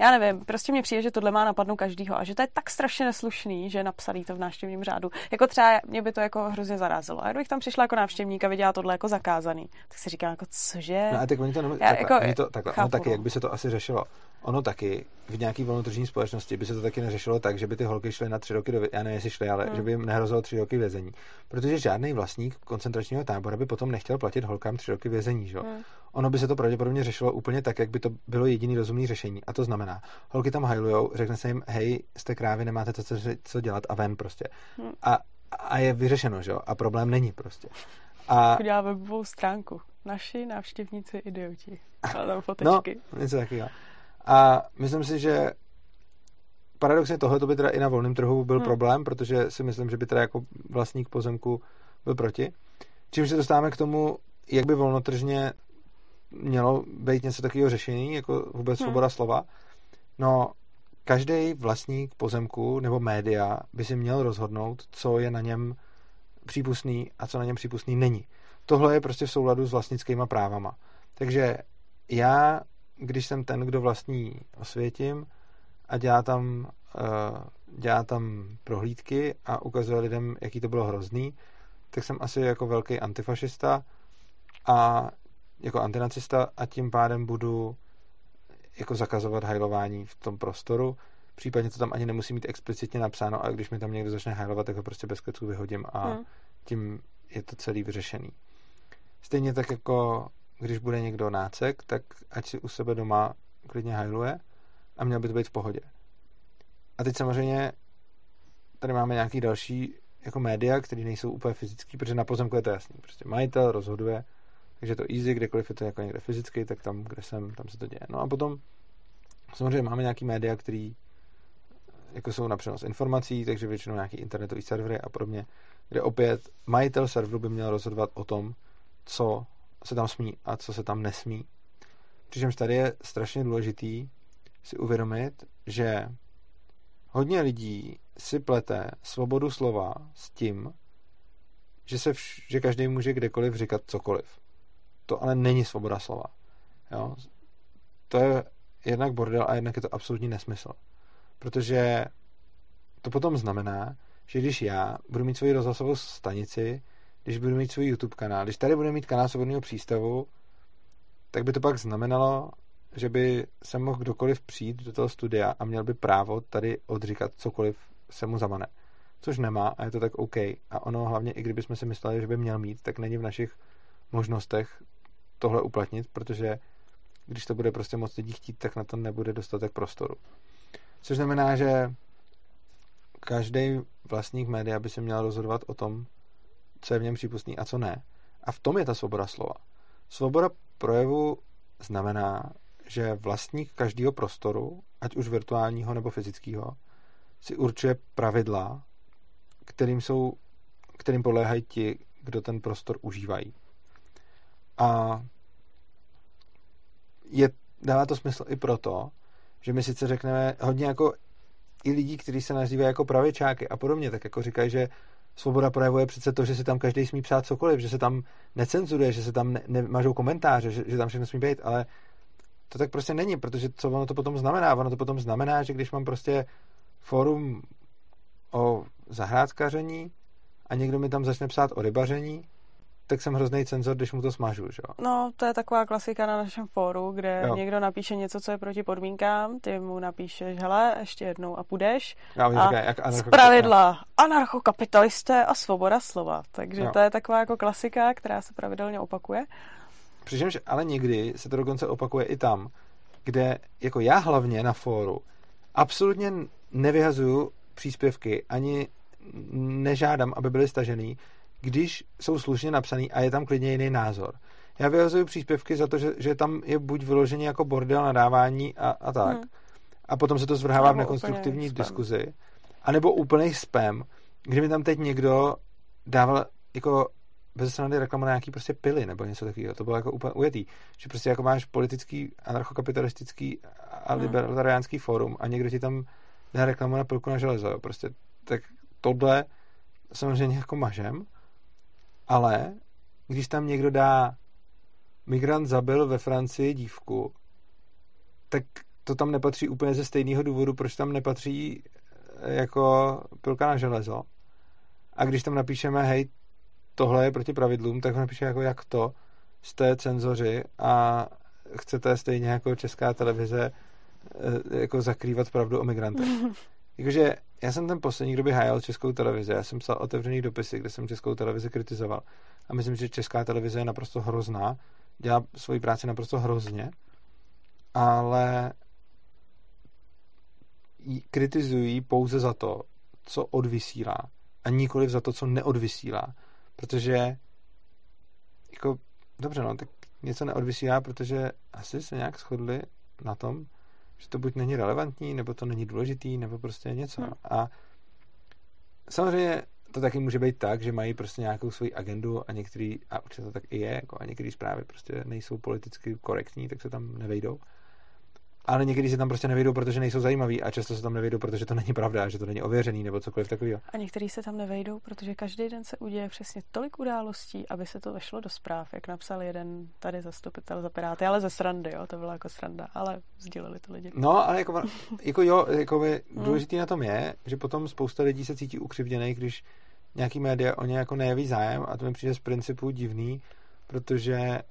S1: já nevím, prostě mě přijde, že tohle má napadnout každýho a že to je tak strašně neslušný, že napsaný to v návštěvním řádu. Jako třeba mě by to jako hrozně zarazilo. A kdybych tam přišla jako návštěvník a viděla tohle jako zakázaný, tak si říkám, jako cože?
S2: No a tak oni to, nemů-
S1: já,
S2: takhle,
S1: jako,
S2: oni to takhle, ono taky, no. jak by se to asi řešilo. Ono taky v nějaký volnotržní společnosti by se to taky neřešilo tak, že by ty holky šly na tři roky do, já nevím, jestli šly, ale hmm. že by jim nehrozilo tři roky vězení. Protože žádný vlastník koncentračního tábora by potom nechtěl platit holkám tři roky vězení, že? Hmm. Ono by se to pravděpodobně řešilo úplně tak, jak by to bylo jediný rozumný řešení. A to znamená, holky tam hajlujou, řekne se jim, hej, jste krávy, nemáte to, co, co dělat a ven prostě. Hmm. A, a je vyřešeno, že jo? A problém není prostě.
S1: A... Uděláme webovou stránku. Naši návštěvníci idioti. A tam fotečky.
S2: No, něco takového. A myslím si, že paradoxně tohle to by teda i na volném trhu byl hmm. problém, protože si myslím, že by teda jako vlastník pozemku byl proti. Čímž se dostáváme k tomu, jak by volnotržně mělo být něco takového řešení, jako vůbec hmm. svoboda slova. No, každý vlastník pozemku nebo média by si měl rozhodnout, co je na něm přípustný a co na něm přípustný není. Tohle je prostě v souladu s vlastnickýma právama. Takže já když jsem ten, kdo vlastní osvětím a dělá tam, uh, dělá tam prohlídky a ukazuje lidem, jaký to bylo hrozný, tak jsem asi jako velký antifašista a jako antinacista a tím pádem budu jako zakazovat hajlování v tom prostoru. Případně to tam ani nemusí mít explicitně napsáno, ale když mi tam někdo začne hajlovat, tak ho prostě bez klecku vyhodím a hmm. tím je to celý vyřešený. Stejně tak jako když bude někdo nácek, tak ať si u sebe doma klidně hajluje a měl by to být v pohodě. A teď samozřejmě tady máme nějaký další jako média, které nejsou úplně fyzický, protože na pozemku je to jasný. Prostě majitel rozhoduje, takže to easy, kdekoliv je to jako někde fyzicky, tak tam, kde jsem, tam se to děje. No a potom samozřejmě máme nějaký média, který jako jsou na přenos informací, takže většinou nějaký internetový servery a podobně, kde opět majitel serveru by měl rozhodovat o tom, co se tam smí a co se tam nesmí. Přičemž tady je strašně důležitý si uvědomit, že hodně lidí si plete svobodu slova s tím, že, se vš- že každý může kdekoliv říkat cokoliv. To ale není svoboda slova. Jo? To je jednak bordel a jednak je to absolutní nesmysl. Protože to potom znamená, že když já budu mít svoji rozhlasovou stanici, když budu mít svůj YouTube kanál, když tady budu mít kanál svobodného přístavu, tak by to pak znamenalo, že by se mohl kdokoliv přijít do toho studia a měl by právo tady odříkat cokoliv se mu zamane. Což nemá a je to tak OK. A ono hlavně, i kdybychom si mysleli, že by měl mít, tak není v našich možnostech tohle uplatnit, protože když to bude prostě moc lidí chtít, tak na to nebude dostatek prostoru. Což znamená, že každý vlastník média by se měl rozhodovat o tom, co je v něm přípustný a co ne. A v tom je ta svoboda slova. Svoboda projevu znamená, že vlastník každého prostoru, ať už virtuálního nebo fyzického, si určuje pravidla, kterým, jsou, kterým podléhají ti, kdo ten prostor užívají. A je, dává to smysl i proto, že my sice řekneme hodně jako i lidí, kteří se nazývají jako pravičáky a podobně, tak jako říkají, že svoboda projevu je přece to, že se tam každý smí psát cokoliv, že se tam necenzuruje, že se tam ne, nemažou komentáře, že, že tam všechno smí být, ale to tak prostě není, protože co ono to potom znamená? Ono to potom znamená, že když mám prostě fórum o zahrádkaření a někdo mi tam začne psát o rybaření, tak jsem hrozný cenzor, když mu to smažu, že jo?
S1: No, to je taková klasika na našem fóru, kde
S2: Jo.
S1: někdo napíše něco, co je proti podmínkám, ty mu napíšeš, hele, ještě jednou a půjdeš.
S2: Oni
S1: A
S2: říkají, jak
S1: pravidla anarchokapitalisté a svoboda slova. Takže
S2: Jo.
S1: to je taková jako klasika, která se pravidelně opakuje.
S2: Přičemž ale někdy se to dokonce opakuje i tam, kde jako já hlavně na fóru absolutně nevyhazuju příspěvky, ani nežádám, aby byly stažený, když jsou slušně napsaný a je tam klidně jiný názor. Já vyhazuju příspěvky za to, že, že tam je buď vyloženě jako bordel nadávání a, a tak.
S1: Hmm.
S2: A potom se to zvrhává v nekonstruktivní diskuzi. A nebo úplný spam, kdy mi tam teď někdo dával jako bez srandy reklamu na nějaký prostě pily nebo něco takového. To bylo jako úplně ujetý. Že prostě jako máš politický, anarchokapitalistický a
S1: Hmm.
S2: libertariánský fórum a někdo ti tam dá reklamu na pilku na železo. Jo. Prostě tak tohle samozřejmě jako mažem, ale když tam někdo dá migrant zabil ve Francii dívku, tak to tam nepatří úplně ze stejného důvodu, proč tam nepatří eh, jako pilka na železo. A když tam napíšeme, hej, tohle je proti pravidlům, tak napíše jako jak to, jste cenzoři a chcete stejně jako česká televize eh, jako zakrývat pravdu o migrantech. Jakože já jsem ten poslední, kdo by hájal českou televizi. Já jsem psal otevřený dopisy, kde jsem českou televizi kritizoval. A myslím, že česká televize je naprosto hrozná. Dělá svoji práci naprosto hrozně. Ale jí kritizují pouze za to, co odvysílá. A nikoliv za to, co neodvysílá. Protože jako, dobře no, tak něco neodvysílá, protože asi se nějak shodli na tom, že to buď není relevantní, nebo to není důležitý, nebo prostě něco.
S1: Hmm.
S2: A samozřejmě to taky může být tak, že mají prostě nějakou svoji agendu a některý, a určitě to tak i je, jako a některé zprávy prostě nejsou politicky korektní, tak se tam nevejdou. Ale někdy se tam prostě nevejdou, protože nejsou zajímaví a často se tam nevejdou, protože to není pravda, že to není ověřený nebo cokoliv takového.
S1: A některý se tam nevejdou, protože každý den se uděje přesně tolik událostí, aby se to vešlo do zpráv, jak napsal jeden tady zastupitel za Piráty, ale ze srandy, jo, to byla jako sranda, ale sdíleli to lidi.
S2: No, ale jako, jako jo, jako by
S1: Hmm.
S2: důležitý na tom je, že potom spousta lidí se cítí ukřivděný, když nějaký média o ně jako nejeví zájem a to mi přijde z principu divný, protože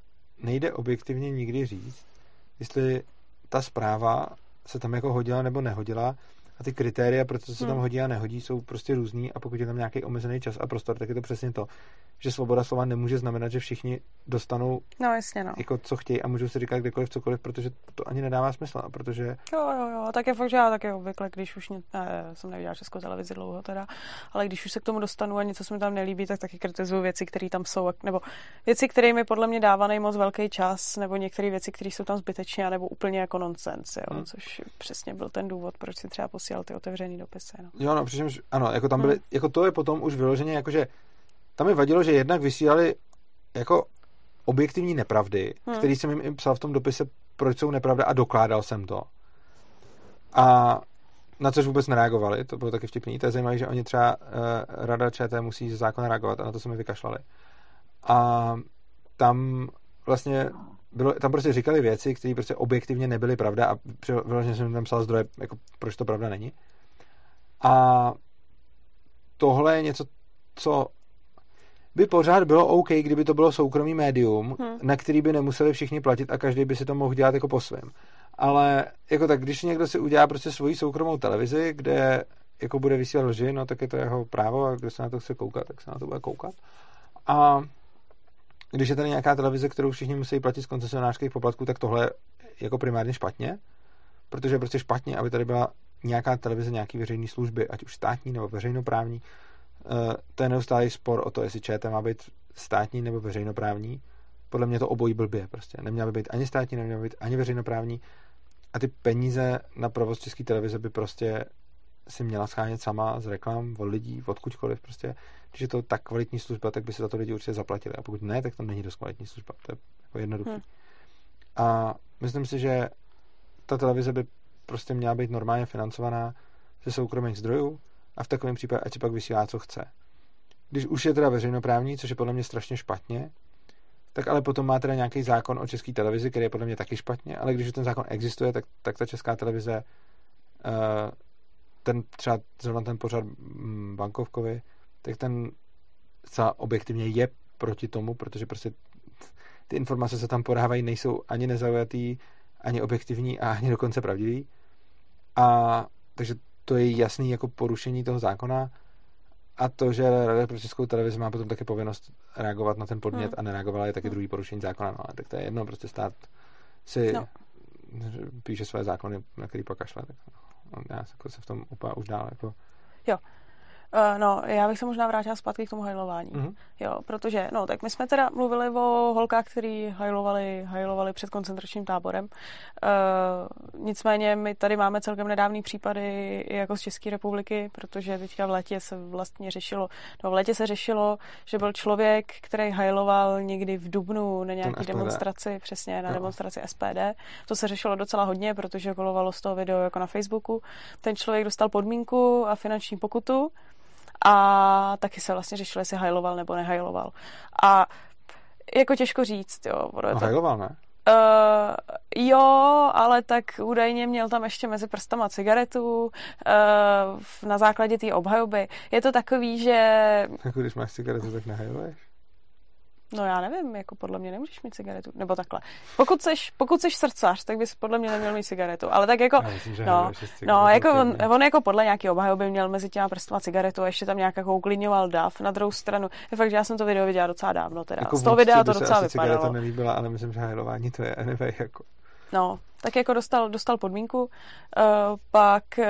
S2: nejde objektivně nikdy říct, jestli ta zpráva se tam jako hodila nebo nehodila a ty kritéria pro to, co se tam
S1: Hmm.
S2: hodí a nehodí, jsou prostě různý a pokud je tam nějaký omezený čas a prostor, tak je to přesně to, že svoboda slova nemůže znamenat, že všichni dostanou
S1: No jasně, no.
S2: jako co chtějí a můžou si říkat kdekoliv cokoliv, protože to ani nedává smysl, a protože
S1: Jo, jo, jo, tak je fakt, že já taky obvykle, když už, ně, ne, jsem neviděla českou televizi dlouho teda, ale když už se k tomu dostanu a něco se mi tam nelíbí, tak taky kritizuju věci, které tam jsou, nebo věci, které mi podle mě dávají moc velký čas, nebo některé věci, které jsou tam zbytečně, nebo úplně jako nonsens, jo,
S2: Hmm.
S1: což přesně byl ten důvod, proč si třeba posílal ty otevřený dopisy. No.
S2: Jo, no, přičemž, ano, jako tam byly,
S1: Hmm.
S2: jako to je potom už vyloženě, jakože tam mi vadilo, že jednak vysílali jako objektivní nepravdy,
S1: Hmm.
S2: který jsem jim psal v tom dopise, proč jsou nepravda a dokládal jsem to. A na což vůbec nereagovali, to bylo taky vtipný. To je zajímavé, že oni třeba uh, Rada ČT musí ze zákona reagovat a na to se mi vykašlali. A tam vlastně bylo, tam prostě říkali věci, které prostě objektivně nebyly pravda a vyloženě jsem tam psal zdroje, jako proč to pravda není. A tohle je něco, co by pořád bylo OK, kdyby to bylo soukromý médium,
S1: Hmm.
S2: na který by nemuseli všichni platit a každý by si to mohl dělat jako po svém. Ale jako tak, když někdo si udělá prostě svoji soukromou televizi, kde jako bude vysílat lži, no tak je to jeho právo a kdo se na to chce koukat, tak se na to bude koukat. A když je tady nějaká televize, kterou všichni musí platit z koncesionářských poplatků, tak tohle je jako primárně špatně, protože je prostě špatně, aby tady byla nějaká televize nějaký veřejné služby, ať už státní nebo veřejnoprávní. Eh, To je neustálý spor o to, jestli ČT má být státní nebo veřejnoprávní. Podle mě to obojí blbě prostě. Neměla by být ani státní, neměla by být ani veřejnoprávní. A ty peníze na provoz české televize by prostě si měla schánět sama z reklam, od lidí, odkudkoliv prostě. Když je to tak kvalitní služba, tak by se za to lidi určitě zaplatili. A pokud ne, tak to není dost kvalitní služba. To je jako jednoduchý.
S1: Hmm.
S2: A myslím si, že ta televize by prostě měla být normálně financovaná ze soukromých zdrojů a v takovém případě ať si pak vysílá, co chce. Když už je teda veřejnoprávní, což je podle mě strašně špatně, tak ale potom má teda nějaký zákon o české televizi, který je podle mě taky špatně, ale když už ten zákon existuje, tak, tak ta česká televize eh, ten třeba zrovna ten pořad mm, bankovkovi, tak ten zcela objektivně je proti tomu, protože prostě ty informace, co tam podávají, nejsou ani nezaujatý, ani objektivní a ani dokonce pravdivý. A takže to je jasný jako porušení toho zákona a to, že Rada pro českou televizi má potom taky povinnost reagovat na ten podnět
S1: Hmm.
S2: a nereagovala je taky
S1: Hmm.
S2: druhý porušení zákona. No, ale tak to je jedno, prostě stát si
S1: No.
S2: píše své zákony, na který pak kašle. Tak no, já jako se v tom úplně už dál jako
S1: Uh, no, já bych se možná vrátila zpátky k tomu hajlování.
S2: Mhm.
S1: Jo, protože, no, tak my jsme teda mluvili o holkách, který hajlovali, hajlovali před koncentračním táborem. Uh, nicméně my tady máme celkem nedávný případy jako z České republiky, protože teďka v létě se vlastně řešilo, no v létě se řešilo, že byl člověk, který hajloval někdy v Dubnu na nějaký demonstraci, přesně na
S2: Jo.
S1: demonstraci SPD. To se řešilo docela hodně, protože kolovalo z toho video jako na Facebooku. Ten člověk dostal podmínku a finanční pokutu a taky se vlastně řešilo, jestli hajloval nebo nehajloval. A jako těžko říct, jo. Bude
S2: no,
S1: to,
S2: hajloval, ne?
S1: Uh, jo, ale tak údajně měl tam ještě mezi prstama cigaretu uh, na základě té obhajoby. Je to takový, že
S2: Jako když máš cigaretu, tak nehajluješ?
S1: No já nevím, jako podle mě nemůžeš mít cigaretu, nebo takhle. Pokud seš, pokud seš srdcař, tak bys podle mě neměl mít cigaretu, ale tak jako,
S2: myslím,
S1: no, no, jako on, on, jako podle nějaký obhajoby měl mezi těma prstama cigaretu a ještě tam nějak jako uklidňoval dav. Na druhou stranu, je fakt, že já jsem to video viděla docela dávno teda.
S2: Jako
S1: Z toho videa to docela
S2: asi cigareta
S1: vypadalo.
S2: nelíbila, ale myslím, že hajlování to je anyway, jako.
S1: No, tak jako dostal, dostal podmínku. Uh, pak uh,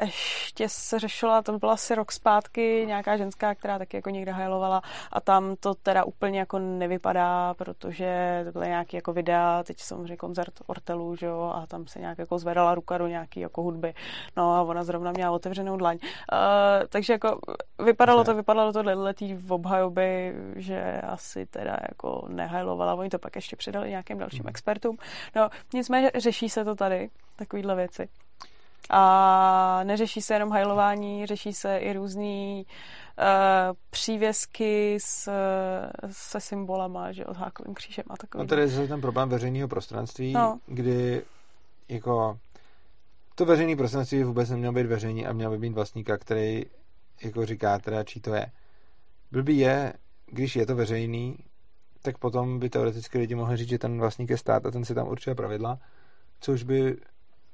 S1: ještě se řešila, to byla asi rok zpátky, nějaká ženská, která taky jako někde hajlovala a tam to teda úplně jako nevypadá, protože to byly nějaký jako videa, teď samozřejmě koncert Ortelů, že jo, a tam se nějak jako zvedala ruka do nějaký jako hudby, no a ona zrovna měla otevřenou dlaň. Uh, takže jako vypadalo to, vypadalo to letý v obhajoby, že asi teda jako nehajlovala, oni to pak ještě předali nějakým dalším
S2: Mhm.
S1: expertům. No, nicméně řeší se to tady, takovýhle věci. A neřeší se jenom hajlování, řeší se i různý uh, přívěsky s, se symbolama, že od hákovým křížem a takový.
S2: No tady je zase ten problém veřejného prostranství,
S1: No.
S2: kdy jako to veřejné prostranství by vůbec nemělo být veřejný a měl by být vlastníka, který jako říká teda, čí to je. Blbý je, když je to veřejný, tak potom by teoreticky lidi mohli říct, že ten vlastník je stát a ten si tam určuje pravidla, což by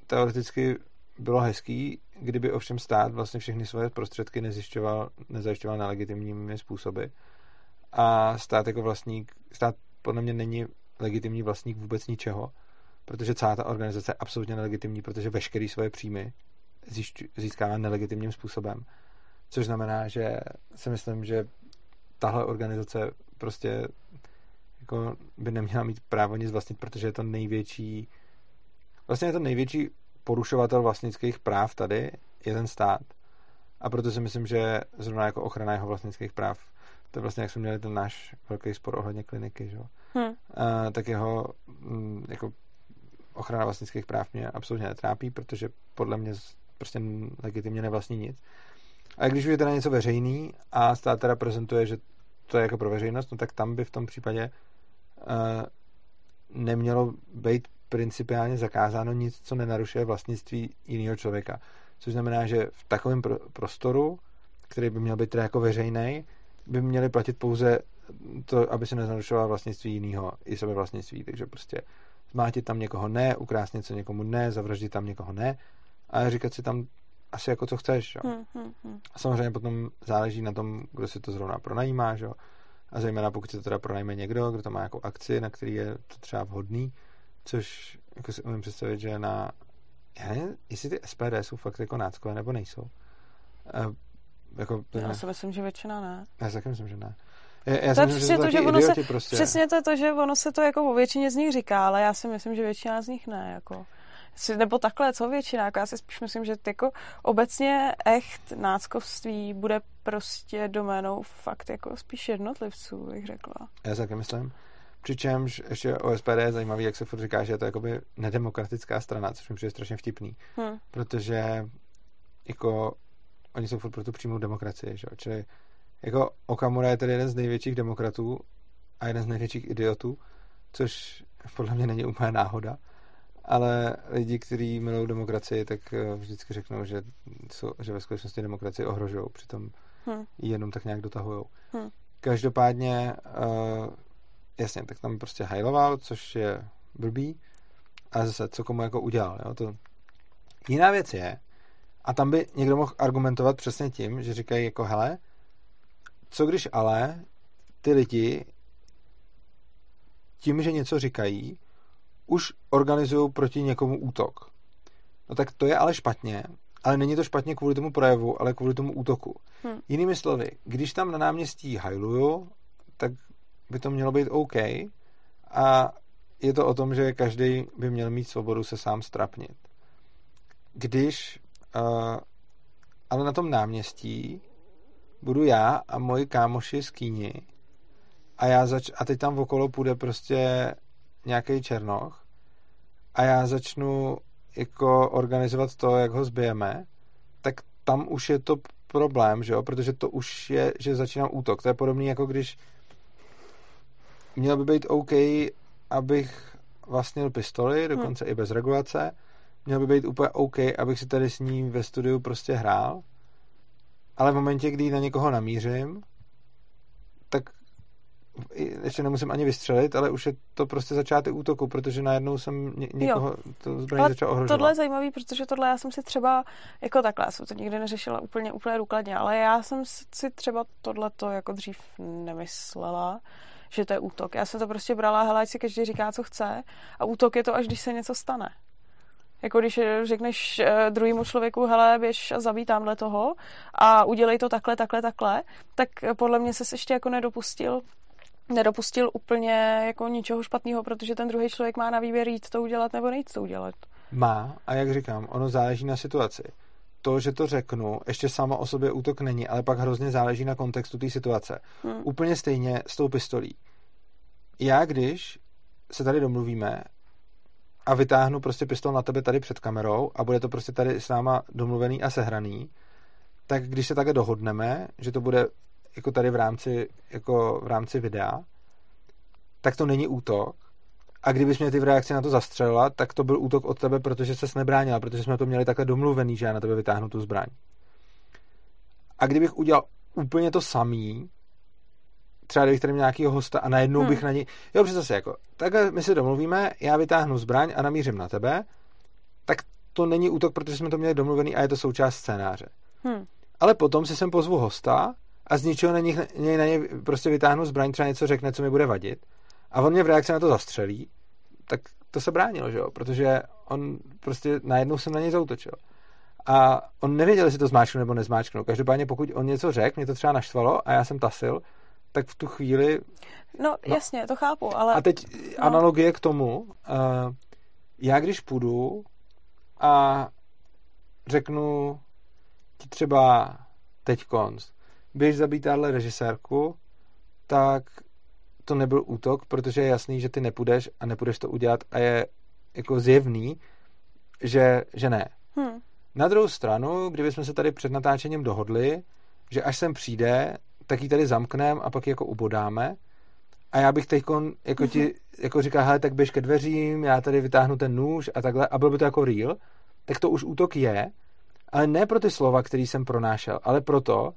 S2: teoreticky bylo hezký, kdyby ovšem stát vlastně všechny svoje prostředky nezjišťoval, nezajišťoval na legitimními způsoby. A stát jako vlastník, stát podle mě není legitimní vlastník vůbec ničeho, protože celá ta organizace je absolutně nelegitimní, protože veškerý svoje příjmy získává nelegitimním způsobem. Což znamená, že si myslím, že tahle organizace prostě jako by neměla mít právo nic vlastnit, protože je to největší vlastně je to největší porušovatel vlastnických práv tady je ten stát. A proto si myslím, že zrovna jako ochrana jeho vlastnických práv, to je vlastně, jak jsme měli ten náš velký spor ohledně kliniky, že? Hmm. A, tak jeho m, mm, jako ochrana vlastnických práv mě absolutně netrápí, protože podle mě prostě legitimně nevlastní nic. A když je teda něco veřejný a stát teda prezentuje, že to je jako pro veřejnost, no tak tam by v tom případě uh, nemělo být principiálně zakázáno nic, co nenarušuje vlastnictví jiného člověka. Což znamená, že v takovém prostoru, který by měl být teda jako veřejný, by měly platit pouze to, aby se nenarušoval vlastnictví jiného i sebe vlastnictví. Takže prostě zmátit tam někoho ne, ukrást něco někomu ne, zavraždit tam někoho ne a říkat si tam asi jako co chceš. Jo. Hmm, hmm, hmm. A samozřejmě potom záleží na tom, kdo si to zrovna pronajímá, jo. A zejména pokud se to teda pronajme někdo, kdo to má jako akci, na který je to třeba vhodný, což jako si umím představit, že na já nevím, jestli ty SPD jsou fakt jako náckové nebo nejsou. E,
S1: jako, já ne. si myslím, že většina ne.
S2: Já si taky myslím, že ne. Já, já
S1: to je přesně to, že ono se, prostě. přesně to, to, že ono se to jako o většině z nich říká, ale já si myslím, že většina z nich ne. Jako nebo takhle, co většina, jako já si spíš myslím, že jako obecně echt náckovství bude prostě doménou fakt jako spíš jednotlivců, bych řekla.
S2: Já si taky myslím. Přičemž ještě o SPD je zajímavý, jak se furt říká, že je to jakoby nedemokratická strana, což mi přijde strašně vtipný. Hmm. Protože jako oni jsou furt pro tu přímou demokracii, že? čili jako Okamura je tedy jeden z největších demokratů a jeden z největších idiotů, což podle mě není úplně náhoda ale lidi, kteří milují demokracii, tak eh, vždycky řeknou, že, jsou, že ve skutečnosti demokracii ohrožují, přitom hmm. ji jenom tak nějak dotahují. Hmm. Každopádně, uh, jasně, tak tam prostě hajloval, což je blbý, a zase, co komu jako udělal. Jo? To... Jiná věc je, a tam by někdo mohl argumentovat přesně tím, že říkají jako, hele, co když ale ty lidi tím, že něco říkají, už organizují proti někomu útok. No tak to je ale špatně, ale není to špatně kvůli tomu projevu, ale kvůli tomu útoku. Hmm. Jinými slovy, když tam na náměstí hajluju, tak by to mělo být OK a je to o tom, že každý by měl mít svobodu se sám strapnit. Když uh, ale na tom náměstí budu já a moji kámoši z Kýni a, já zač- a teď tam okolo půjde prostě nějaký černoch a já začnu jako organizovat to, jak ho zbijeme, tak tam už je to problém, že jo? protože to už je, že začíná útok. To je podobný jako když měl by být OK, abych vlastnil pistoli, dokonce hmm. i bez regulace. Měl by být úplně OK, abych si tady s ním ve studiu prostě hrál. Ale v momentě, kdy na někoho namířím, tak ještě nemusím ani vystřelit, ale už je to prostě začátek útoku, protože najednou jsem ně, někoho jo. to zbraní ale začal ohrožovat.
S1: Tohle je zajímavý, protože tohle já jsem si třeba, jako takhle, já jsem to nikdy neřešila úplně, úplně důkladně, ale já jsem si třeba tohle to jako dřív nemyslela, že to je útok. Já jsem to prostě brala, hele, ať si každý říká, co chce a útok je to, až když se něco stane. Jako když řekneš uh, druhému člověku, hele, běž a zabij tamhle toho a udělej to takhle, takhle, takhle, tak podle mě se ještě jako nedopustil nedopustil úplně jako ničeho špatného, protože ten druhý člověk má na výběr jít to udělat nebo nejít to udělat.
S2: Má a jak říkám, ono záleží na situaci. To, že to řeknu, ještě samo o sobě útok není, ale pak hrozně záleží na kontextu té situace. Hmm. Úplně stejně s tou pistolí. Já, když se tady domluvíme a vytáhnu prostě pistol na tebe tady před kamerou a bude to prostě tady s náma domluvený a sehraný, tak když se také dohodneme, že to bude jako tady v rámci, jako v rámci videa, tak to není útok. A kdybys mě ty v reakci na to zastřelila, tak to byl útok od tebe, protože se nebránila, protože jsme to měli takhle domluvený, že já na tebe vytáhnu tu zbraň. A kdybych udělal úplně to samý, třeba kdybych tady měl nějakýho hosta a najednou hmm. bych na něj... Jo, přece se jako, takhle my si domluvíme, já vytáhnu zbraň a namířím na tebe, tak to není útok, protože jsme to měli domluvený a je to součást scénáře.
S1: Hmm.
S2: Ale potom si sem pozvu hosta a z ničeho na, nich, na něj prostě vytáhnu zbraň, třeba něco řekne, co mi bude vadit a on mě v reakci na to zastřelí, tak to se bránilo, že jo? Protože on prostě najednou jsem na něj zautočil. A on nevěděl, jestli to zmáčknu nebo nezmáčknu. Každopádně pokud on něco řekl, mě to třeba naštvalo a já jsem tasil, tak v tu chvíli...
S1: No, no jasně, to chápu, ale...
S2: A teď no. analogie k tomu. Uh, já když půjdu a řeknu ti třeba teď konc, běž zabít tahle režisérku, tak to nebyl útok, protože je jasný, že ty nepůjdeš a nepůjdeš to udělat a je jako zjevný, že, že ne. Hmm. Na druhou stranu, kdybychom se tady před natáčením dohodli, že až sem přijde, tak ji tady zamkneme a pak ji jako ubodáme. A já bych teď jako ti mhm. jako říkal, hele, tak běž ke dveřím, já tady vytáhnu ten nůž a takhle, a byl by to jako real, tak to už útok je, ale ne pro ty slova, který jsem pronášel, ale proto,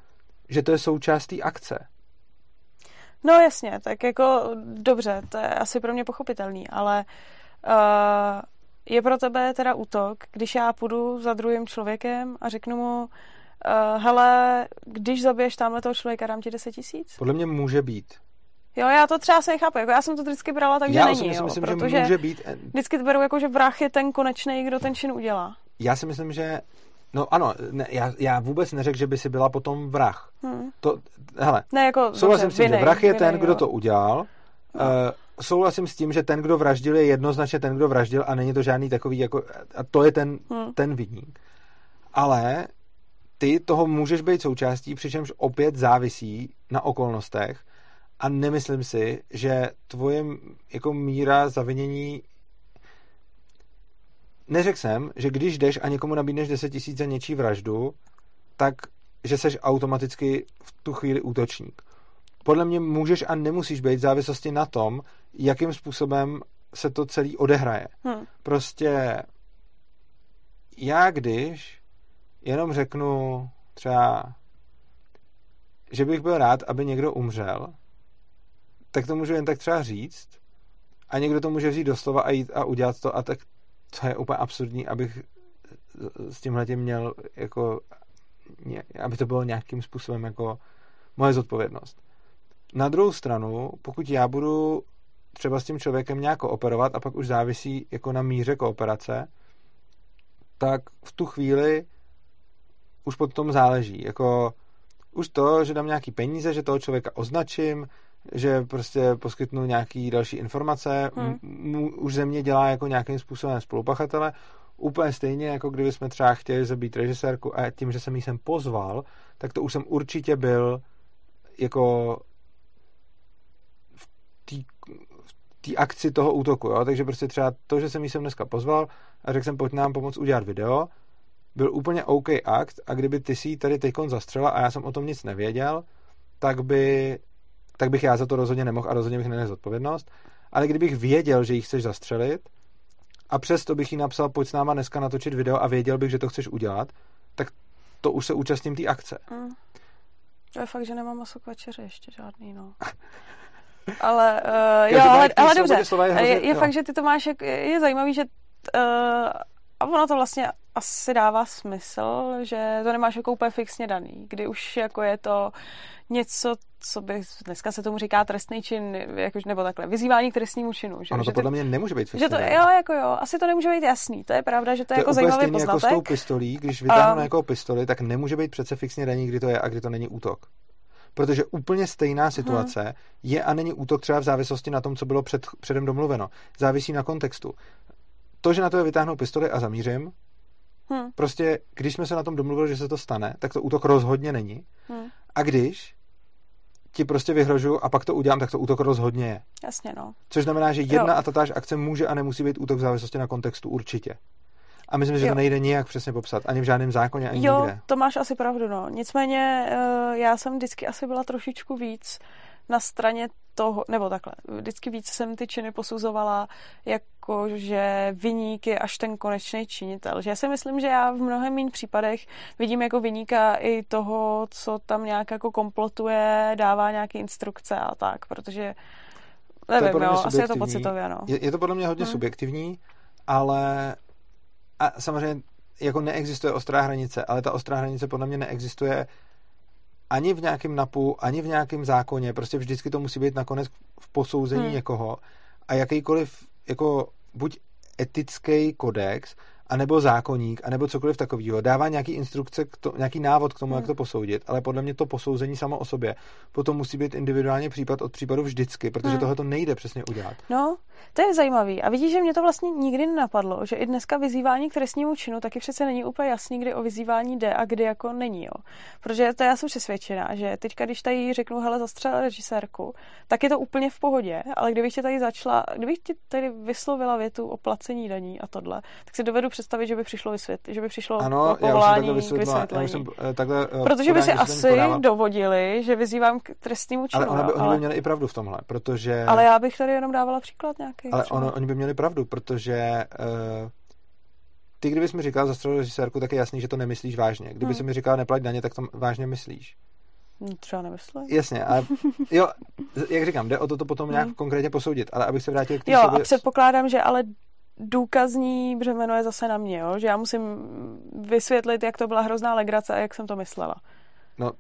S2: že to je součást té akce.
S1: No jasně, tak jako dobře, to je asi pro mě pochopitelný, ale uh, je pro tebe teda útok, když já půjdu za druhým člověkem a řeknu mu, uh, hele, když zabiješ tamhle toho člověka, dám ti 10 tisíc?
S2: Podle mě může být.
S1: Jo, já to třeba se nechápu. Jako já jsem to vždycky brala tak, že
S2: já
S1: není. Já
S2: si myslím,
S1: protože
S2: že může být.
S1: Vždycky to beru jako, že vrah je ten konečný, kdo ten čin udělá.
S2: Já si myslím, že No ano, ne, já, já vůbec neřekl, že by si byla potom vrah. Hmm. To, hele,
S1: ne, jako,
S2: souhlasím
S1: dobře, s tím,
S2: vinej,
S1: že
S2: vrah je
S1: vinej,
S2: ten, kdo
S1: jo.
S2: to udělal. No. Uh, souhlasím s tím, že ten, kdo vraždil, je jednoznačně ten, kdo vraždil a není to žádný takový, jako, a to je ten, hmm. ten vidník. Ale ty toho můžeš být součástí, přičemž opět závisí na okolnostech a nemyslím si, že tvoje jako míra zavinění neřekl jsem, že když jdeš a někomu nabídneš 10 tisíc za něčí vraždu, tak že seš automaticky v tu chvíli útočník. Podle mě můžeš a nemusíš být v závislosti na tom, jakým způsobem se to celý odehraje. Hmm. Prostě já když jenom řeknu třeba, že bych byl rád, aby někdo umřel, tak to můžu jen tak třeba říct a někdo to může vzít doslova a jít a udělat to a tak to je úplně absurdní, abych s tímhle tím měl jako, aby to bylo nějakým způsobem jako moje zodpovědnost. Na druhou stranu, pokud já budu třeba s tím člověkem nějak operovat a pak už závisí jako na míře kooperace, tak v tu chvíli už pod tom záleží. Jako už to, že dám nějaký peníze, že toho člověka označím, že prostě poskytnu nějaký další informace, hmm. M- už ze mě dělá jako nějakým způsobem spolupachatele, úplně stejně, jako kdyby jsme třeba chtěli zabít režisérku a tím, že jsem jí sem pozval, tak to už jsem určitě byl jako v té akci toho útoku, jo? takže prostě třeba to, že jsem jí sem dneska pozval a řekl jsem, pojď nám pomoct udělat video, byl úplně OK akt a kdyby ty si tady teďkon zastřela a já jsem o tom nic nevěděl, tak by tak bych já za to rozhodně nemohl a rozhodně bych nenesl odpovědnost. Ale kdybych věděl, že ji chceš zastřelit a přesto bych jí napsal, pojď s náma dneska natočit video a věděl bych, že to chceš udělat, tak to už se účastním té akce. Mm.
S1: To je fakt, že nemám maso k večeři ještě žádný, no. ale, uh, jo, ale, ale dobře, je, hrozně, je, je fakt, že ty to máš, je, je zajímavý, že uh, a ono to vlastně asi dává smysl, že to nemáš jako úplně fixně daný, kdy už jako je to něco, co by, dneska se tomu říká trestný čin, jakož, nebo takhle, vyzývání k trestnímu činu. Že,
S2: ano,
S1: to
S2: že podle mě nemůže být
S1: že to, Jo, jako jo, asi to nemůže být jasný, to je pravda, že to, to je jako zajímavý poznatek.
S2: jako s tou pistolí, když vytáhnu um, jako pistoli, tak nemůže být přece fixně daný, kdy to je a kdy to není útok. Protože úplně stejná situace hmm. je a není útok třeba v závislosti na tom, co bylo před, předem domluveno. Závisí na kontextu to, že na to je vytáhnu pistoli a zamířím, hmm. prostě, když jsme se na tom domluvili, že se to stane, tak to útok rozhodně není. Hmm. A když ti prostě vyhrožuju a pak to udělám, tak to útok rozhodně je.
S1: Jasně, no.
S2: Což znamená, že jedna jo. a tatáž akce může a nemusí být útok v závislosti na kontextu určitě. A myslím, že jo. to nejde nijak přesně popsat, ani v žádném zákoně, ani
S1: jo,
S2: nikde.
S1: to máš asi pravdu, no. Nicméně eh, já jsem vždycky asi byla trošičku víc na straně toho, nebo takhle, vždycky víc jsem ty činy posuzovala jako, že vyník je až ten konečný činitel. Že já si myslím, že já v mnohem méně případech vidím jako vyníka i toho, co tam nějak jako komplotuje, dává nějaké instrukce a tak, protože nevím, jo, asi je to pocitově, no.
S2: Je, je to podle mě hodně hmm. subjektivní, ale a samozřejmě jako neexistuje ostrá hranice, ale ta ostrá hranice podle mě neexistuje ani v nějakém NAPu, ani v nějakém zákoně, prostě vždycky to musí být nakonec v posouzení hmm. někoho a jakýkoliv jako buď etický kodex anebo zákonník, anebo cokoliv takového, dává nějaký instrukce, k to, nějaký návod k tomu, hmm. jak to posoudit, ale podle mě to posouzení samo o sobě potom musí být individuálně případ od případu vždycky, protože hmm. tohle to nejde přesně udělat.
S1: No, to je zajímavý. A vidíš, že mě to vlastně nikdy nenapadlo, že i dneska vyzývání k trestnímu činu taky přece není úplně jasný, kdy o vyzývání jde a kdy jako není. Jo. Protože to já jsem přesvědčená, že teďka, když tady řeknu, hele, zastřel režisérku, tak je to úplně v pohodě, ale kdybych tě tady začala, kdybych ti tady vyslovila větu o placení daní a tohle, tak si dovedu představit, že by přišlo vysvětlit, že by přišlo
S2: ano,
S1: povolání
S2: já už jsem takhle k vysvětlení. Já už jsem, takhle,
S1: eh, Protože by si asi podávat. dovodili, že vyzývám k trestnímu činu.
S2: Ale, by, oni ale... by měli i pravdu v tomhle, protože...
S1: Ale já bych tady jenom dávala příklad nějaký.
S2: Ale ono, oni by měli pravdu, protože uh, ty, kdybys mi říkal zastřelil režisérku, tak je jasný, že to nemyslíš vážně. Kdyby hmm. mi říkal neplať daně, tak to vážně myslíš.
S1: Hmm, třeba nemyslím.
S2: Jasně, ale jo, jak říkám, jde o to, to potom nějak hmm. konkrétně posoudit, ale abych se vrátil k
S1: Jo, sobě... a předpokládám, že ale důkazní břemeno je zase na mě, jo? že já musím vysvětlit, jak to byla hrozná legrace a jak jsem to myslela.
S2: No,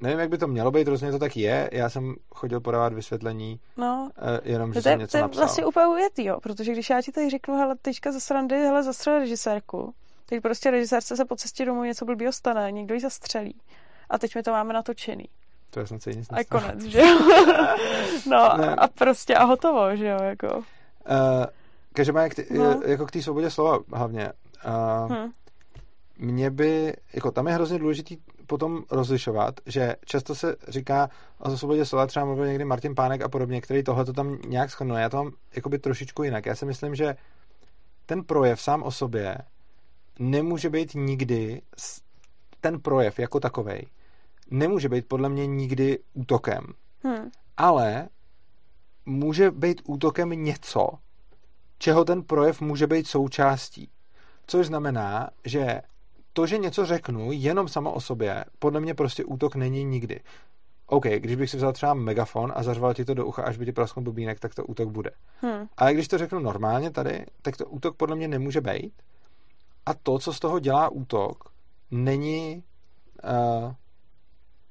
S2: nevím, jak by to mělo být, rozhodně to tak je. Já jsem chodil podávat vysvětlení,
S1: no,
S2: uh, jenom, že
S1: to,
S2: jsem něco
S1: to je
S2: napsal.
S1: vlastně úplně ujetý, jo, protože když já ti tady řeknu, hele, teďka za srandy, hele, zastřel režisérku, teď prostě režisérce se po cestě domů něco blbýho stane, někdo ji zastřelí a teď my to máme natočený.
S2: To je snad se nic
S1: A konec, že jo? no ne. a prostě a hotovo, že jo, jako. Uh,
S2: Každopádně k no. jako k té svobodě slova hlavně. Uh, hmm. Mě by, jako tam je hrozně důležitý potom rozlišovat, že často se říká o svobodě slova, třeba mluvil někdy Martin Pánek a podobně, který tohle to tam nějak schrnuje. Já to mám jakoby trošičku jinak. Já si myslím, že ten projev sám o sobě nemůže být nikdy, ten projev jako takovej, nemůže být podle mě nikdy útokem. Hmm. Ale může být útokem něco, čeho ten projev může být součástí. Což znamená, že to, že něco řeknu jenom samo o sobě, podle mě prostě útok není nikdy. OK, když bych si vzal třeba megafon a zařval ti to do ucha, až by ti prasknul bubínek, tak to útok bude. Hmm. Ale když to řeknu normálně tady, tak to útok podle mě nemůže být. A to, co z toho dělá útok, není uh,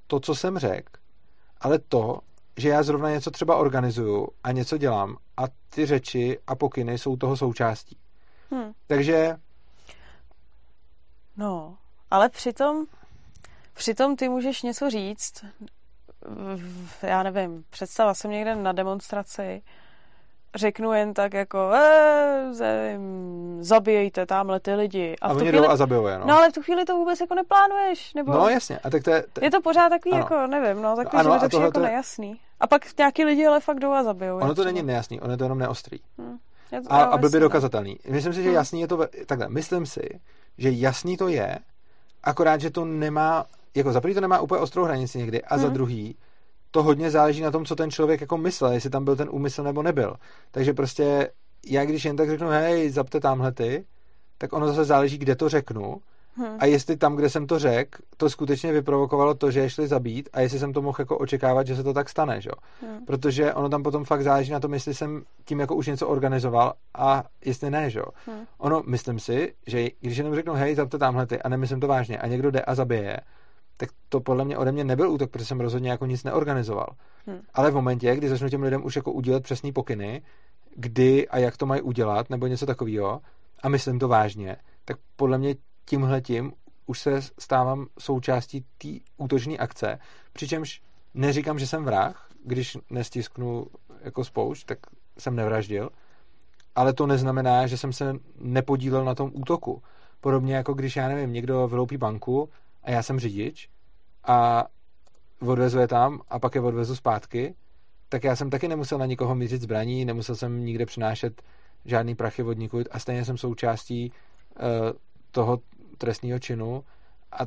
S2: to, co jsem řekl, ale to, že já zrovna něco třeba organizuju a něco dělám a ty řeči a pokyny jsou toho součástí. Hmm. Takže...
S1: No, ale přitom, přitom ty můžeš něco říct, já nevím, představa jsem někde na demonstraci, řeknu jen tak jako e, zabijejte tamhle ty lidi.
S2: A, a oni chvíli, a zabijuje,
S1: no. no. ale v tu chvíli to vůbec jako neplánuješ. Nebo...
S2: No jasně. A tak to je,
S1: to... je to pořád takový ano. jako, nevím, no, tak to ano, je to jako nejasný. A pak nějaký lidi ale fakt jdou a zabijou.
S2: Ono to není nejasný, ono je to jenom neostrý. Hmm. Je to, a, a blbě dokazatelný. Myslím si, že hmm. jasný je to, takhle, myslím si, že jasný to je, akorát, že to nemá, jako za prvý to nemá úplně ostrou hranici někdy a hmm. za druhý to hodně záleží na tom, co ten člověk jako myslel, jestli tam byl ten úmysl nebo nebyl. Takže prostě já když jen tak řeknu, hej, zapte tamhle ty, tak ono zase záleží, kde to řeknu Hmm. A jestli tam, kde jsem to řekl, to skutečně vyprovokovalo to, že je šli zabít a jestli jsem to mohl jako očekávat, že se to tak stane, že? Hmm. Protože ono tam potom fakt záleží na tom, jestli jsem tím jako už něco organizoval a jestli ne, že? Hmm. Ono, myslím si, že když jenom řeknu, hej, zapte tamhle ty a nemyslím to vážně a někdo jde a zabije, tak to podle mě ode mě nebyl útok, protože jsem rozhodně jako nic neorganizoval. Hmm. Ale v momentě, kdy začnu těm lidem už jako udělat přesný pokyny, kdy a jak to mají udělat, nebo něco takového, a myslím to vážně, tak podle mě tímhletím už se stávám součástí té útočné akce, přičemž neříkám, že jsem vrah, když nestisknu jako spoušť, tak jsem nevraždil, ale to neznamená, že jsem se nepodílel na tom útoku. Podobně jako když, já nevím, někdo vyloupí banku a já jsem řidič a odvezu je tam a pak je odvezu zpátky, tak já jsem taky nemusel na nikoho mířit zbraní, nemusel jsem nikde přinášet žádný prachy vodníku a stejně jsem součástí uh, toho trestního činu a,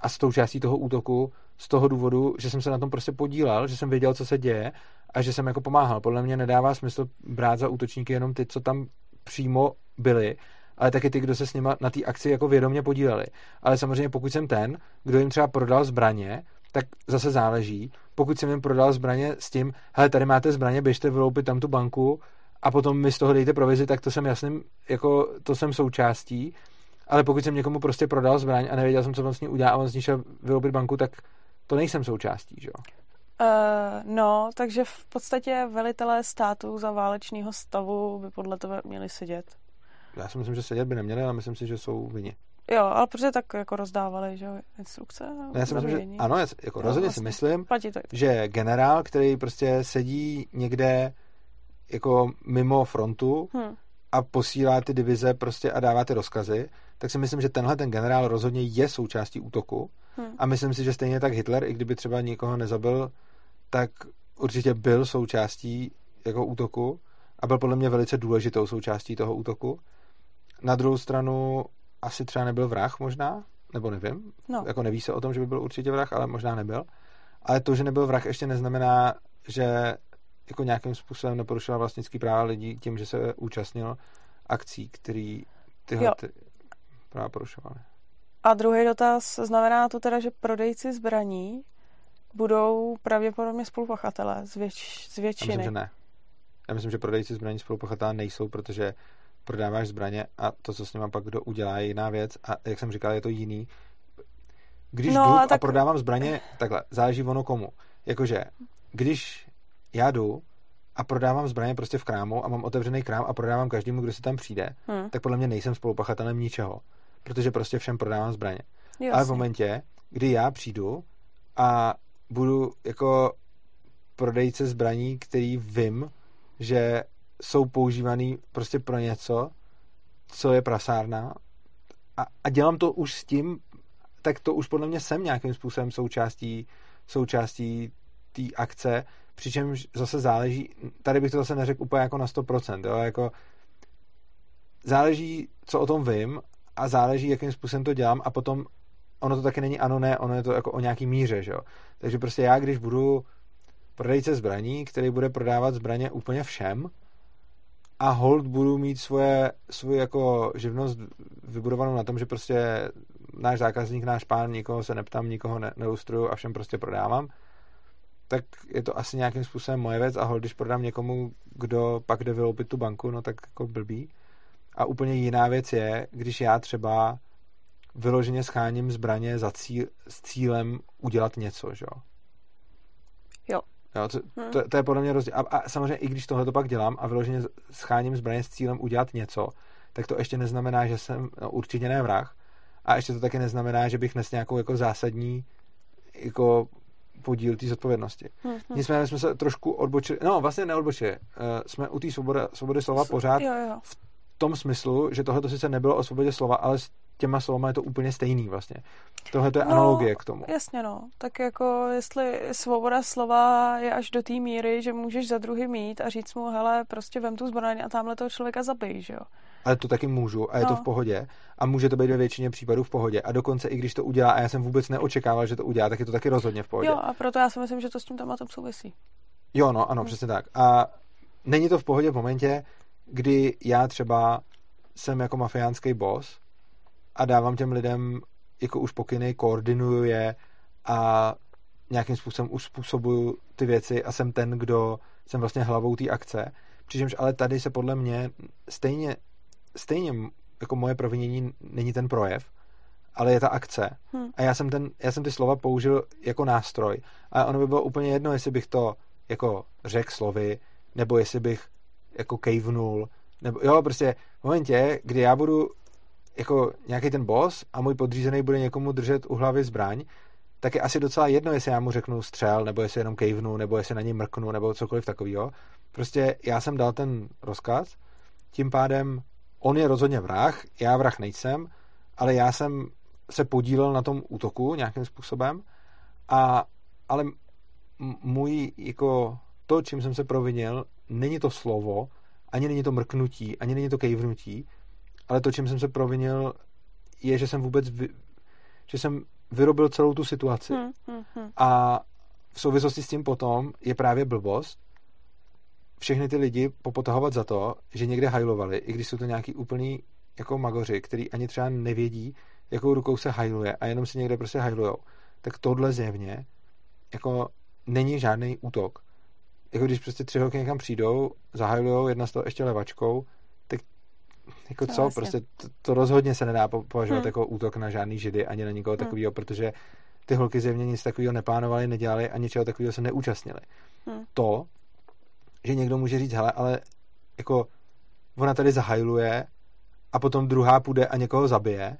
S2: a s tou částí toho útoku z toho důvodu, že jsem se na tom prostě podílel, že jsem věděl, co se děje a že jsem jako pomáhal. Podle mě nedává smysl brát za útočníky jenom ty, co tam přímo byli, ale taky ty, kdo se s nima na té akci jako vědomě podíleli. Ale samozřejmě pokud jsem ten, kdo jim třeba prodal zbraně, tak zase záleží. Pokud jsem jim prodal zbraně s tím, hele, tady máte zbraně, běžte vyloupit tam tu banku a potom mi z toho dejte provizi, tak to jsem jasným, jako to jsem součástí Ale pokud jsem někomu prostě prodal zbraň a nevěděl jsem, co on s ní udělá a on z ní šel vyrobit banku, tak to nejsem součástí, že jo?
S1: Uh, no, takže v podstatě velitelé států za válečného stavu by podle toho měli sedět.
S2: Já si myslím, že sedět by neměli, ale myslím si, že jsou vině.
S1: Jo, ale protože tak jako rozdávali, že instrukce?
S2: No, já si myslím, že ano, já, jako jo, rozhodně vlastně, si myslím,
S1: to
S2: že generál, který prostě sedí někde jako mimo frontu hmm. a posílá ty divize prostě a dává ty rozkazy, tak si myslím, že tenhle ten generál rozhodně je součástí útoku hmm. a myslím si, že stejně tak Hitler, i kdyby třeba nikoho nezabil, tak určitě byl součástí jako útoku a byl podle mě velice důležitou součástí toho útoku. Na druhou stranu asi třeba nebyl vrah možná, nebo nevím, no. jako neví se o tom, že by byl určitě vrah, ale možná nebyl. Ale to, že nebyl vrah, ještě neznamená, že jako nějakým způsobem neporušoval vlastnický práva lidí tím, že se účastnil akcí, který tyhle ty práva porušovaly.
S1: A druhý dotaz, znamená to teda, že prodejci zbraní budou pravděpodobně spolupachatelé z, věč, z většiny?
S2: Já myslím, že ne. Já myslím, že prodejci zbraní spolupachatelé nejsou, protože prodáváš zbraně a to, co s nimi pak kdo udělá, je jiná věc a jak jsem říkal, je to jiný. Když no, jdu tak... a prodávám zbraně, takhle, záleží ono komu. Jakože, když já jdu a prodávám zbraně prostě v krámu a mám otevřený krám a prodávám každému, kdo si tam přijde, hmm. tak podle mě nejsem spolupachatelem ničeho. Protože prostě všem prodávám zbraně. Jasně. Ale v momentě, kdy já přijdu a budu jako prodejce zbraní, který vím, že jsou používaný prostě pro něco, co je prasárna a, a dělám to už s tím, tak to už podle mě jsem nějakým způsobem součástí, součástí té akce, přičemž zase záleží, tady bych to zase neřekl úplně jako na 100%, jo, jako záleží, co o tom vím a záleží, jakým způsobem to dělám a potom ono to taky není ano, ne, ono je to jako o nějaký míře, že jo. Takže prostě já, když budu prodejce zbraní, který bude prodávat zbraně úplně všem, a hold budu mít svoje, svoji jako živnost vybudovanou na tom, že prostě náš zákazník, náš pán, nikoho se neptám, nikoho ne, neustruju a všem prostě prodávám, tak je to asi nějakým způsobem moje věc a hold, když prodám někomu, kdo pak jde vyloupit tu banku, no tak jako blbý. A úplně jiná věc je, když já třeba vyloženě scháním zbraně za cíl, s cílem udělat něco, že jo?
S1: Jo.
S2: Jo, to, hmm. to, to je podle mě rozdíl. A, a samozřejmě i když tohle to pak dělám a vyloženě scháním zbraně s cílem udělat něco, tak to ještě neznamená, že jsem no, určitě ne vrah. A ještě to taky neznamená, že bych nes nějakou jako zásadní jako podíl té zodpovědnosti. Hmm, hmm. Nicméně jsme se trošku odbočili, no vlastně neodbočili, uh, jsme u té svobody, svobody slova pořád
S1: jo, jo.
S2: v tom smyslu, že tohle to sice nebylo o svobodě slova, ale těma slovama je to úplně stejný vlastně. Tohle to je no, analogie k tomu.
S1: Jasně no. Tak jako jestli svoboda slova je až do té míry, že můžeš za druhý mít a říct mu, hele, prostě vem tu zbraň a tamhle toho člověka zabij, že jo.
S2: Ale to taky můžu a je no. to v pohodě. A může to být ve většině případů v pohodě. A dokonce i když to udělá, a já jsem vůbec neočekával, že to udělá, tak je to taky rozhodně v pohodě.
S1: Jo, a proto já si myslím, že to s tím tématem souvisí.
S2: Jo, no, ano, hmm. přesně tak. A není to v pohodě v momentě, kdy já třeba jsem jako mafiánský boss a dávám těm lidem jako už pokyny, koordinuju je a nějakým způsobem uspůsobuju ty věci a jsem ten, kdo jsem vlastně hlavou té akce. Přičemž ale tady se podle mě stejně, stejně jako moje provinění není ten projev, ale je ta akce. Hmm. A já jsem, ten, já jsem ty slova použil jako nástroj. A ono by bylo úplně jedno, jestli bych to jako řekl slovy, nebo jestli bych jako kejvnul, nebo jo, prostě v momentě, kdy já budu jako nějaký ten boss a můj podřízený bude někomu držet u hlavy zbraň, tak je asi docela jedno, jestli já mu řeknu střel, nebo jestli jenom kejvnu, nebo jestli na něj mrknu, nebo cokoliv takového. Prostě já jsem dal ten rozkaz, tím pádem on je rozhodně vrah, já vrah nejsem, ale já jsem se podílel na tom útoku nějakým způsobem, a, ale můj, jako to, čím jsem se provinil, není to slovo, ani není to mrknutí, ani není to kejvnutí, ale to, čím jsem se provinil, je, že jsem vůbec vy, že jsem vyrobil celou tu situaci. Hmm, hmm, hmm. A v souvislosti s tím potom je právě blbost všechny ty lidi popotahovat za to, že někde hajlovali, i když jsou to nějaký úplný jako magoři, který ani třeba nevědí, jakou rukou se hajluje a jenom si někde prostě hajlujou. Tak tohle zjevně jako není žádný útok. Jako když prostě tři holky někam přijdou, zahajlujou, jedna z toho ještě levačkou, tak jako
S1: No,
S2: co,
S1: jasně.
S2: prostě to, to rozhodně se nedá po- považovat
S1: Hmm.
S2: jako útok na žádný židy, ani na nikoho
S1: Hmm.
S2: takového, protože ty holky zjevně nic takového neplánovaly, nedělali a ničeho takového se neúčastnili.
S1: Hmm.
S2: To, že někdo může říct, hele, ale jako ona tady zahajluje a potom druhá půjde a někoho zabije,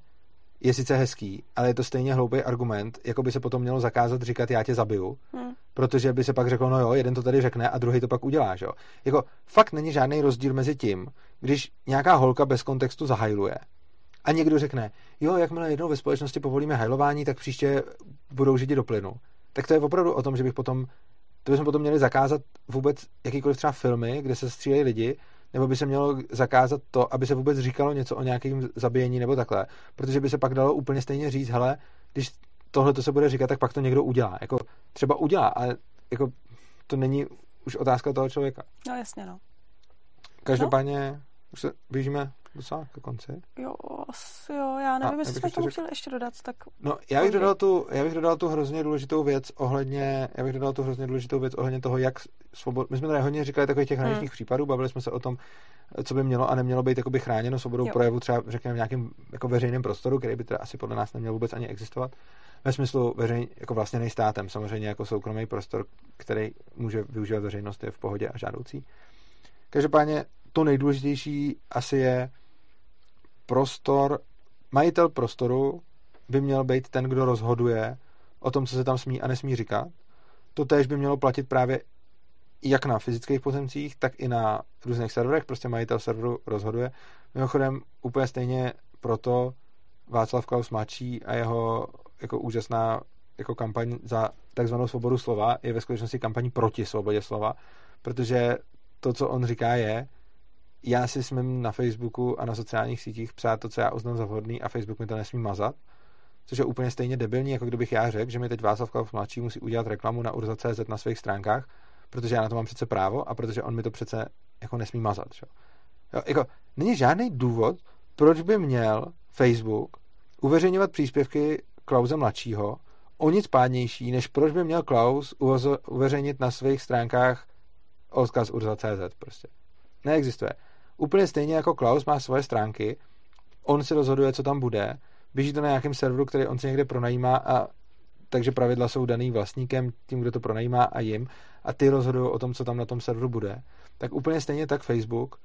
S2: je sice hezký, ale je to stejně hloupý argument, jako by se potom mělo zakázat říkat já tě zabiju,
S1: Hmm.
S2: Protože by se pak řeklo, no jo, jeden to tady řekne a druhý to pak udělá, že jo. Jako fakt není žádný rozdíl mezi tím, když nějaká holka bez kontextu zahajluje a někdo řekne, jo, jakmile jednou ve společnosti povolíme hajlování, tak příště budou židi do plynu. Tak to je opravdu o tom, že bych potom, to bychom potom měli zakázat vůbec jakýkoliv třeba filmy, kde se střílejí lidi, nebo by se mělo zakázat to, aby se vůbec říkalo něco o nějakém zabíjení nebo takhle, protože by se pak dalo úplně stejně říct, hele, když tohle to se bude říkat, tak pak to někdo udělá. Jako třeba udělá, ale jako to není už otázka toho člověka.
S1: No jasně, no.
S2: Každopádně už se blížíme docela ke konci.
S1: Jo, asi jo, já nevím,
S2: A,
S1: jestli jsme tomu chtěli ještě dodat, tak
S2: No, já bych, dodal tu, já bych dodal tu hrozně důležitou věc ohledně, já bych dodal tu hrozně důležitou věc ohledně toho, jak svobod, my jsme tady hodně říkali takových těch hraničních
S1: Hmm.
S2: případů, bavili jsme se o tom, co by mělo a nemělo být jakoby chráněno svobodou
S1: Jo.
S2: projevu třeba řekněme v nějakém jako veřejném prostoru, který by teda asi podle nás neměl vůbec ani existovat. Ve smyslu veřejný, jako vlastně státem, samozřejmě jako soukromý prostor, který může využívat veřejnost, je v pohodě a žádoucí. Každopádně to nejdůležitější asi je prostor, majitel prostoru by měl být ten, kdo rozhoduje o tom, co se tam smí a nesmí říkat. To též by mělo platit právě jak na fyzických pozemcích, tak i na různých serverech. Prostě majitel serveru rozhoduje. Mimochodem úplně stejně proto Václav Klaus mladší a jeho jako úžasná jako kampaň za takzvanou svobodu slova je ve skutečnosti kampaň proti svobodě slova, protože to, co on říká, je, já si smím na Facebooku a na sociálních sítích psát to, co já uznám za vhodný a Facebook mi to nesmí mazat, což je úplně stejně debilní, jako kdybych já řekl, že mi teď Václav Klaus mladší musí udělat reklamu na urza.cz na svých stránkách, protože já na to mám přece právo a protože on mi to přece jako nesmí mazat. Že? Jo, jako, není žádný důvod, proč by měl Facebook uveřejňovat příspěvky Klauze mladšího o nic pádnější, než proč by měl Klaus uveřejnit na svých stránkách odkaz urza.cz prostě. Neexistuje. Úplně stejně jako Klaus má svoje stránky, on si rozhoduje, co tam bude, běží to na nějakém serveru, který on si někde pronajímá a takže pravidla jsou daný vlastníkem, tím, kdo to pronajímá a jim a ty rozhodují o tom, co tam na tom serveru bude, tak úplně stejně tak Facebook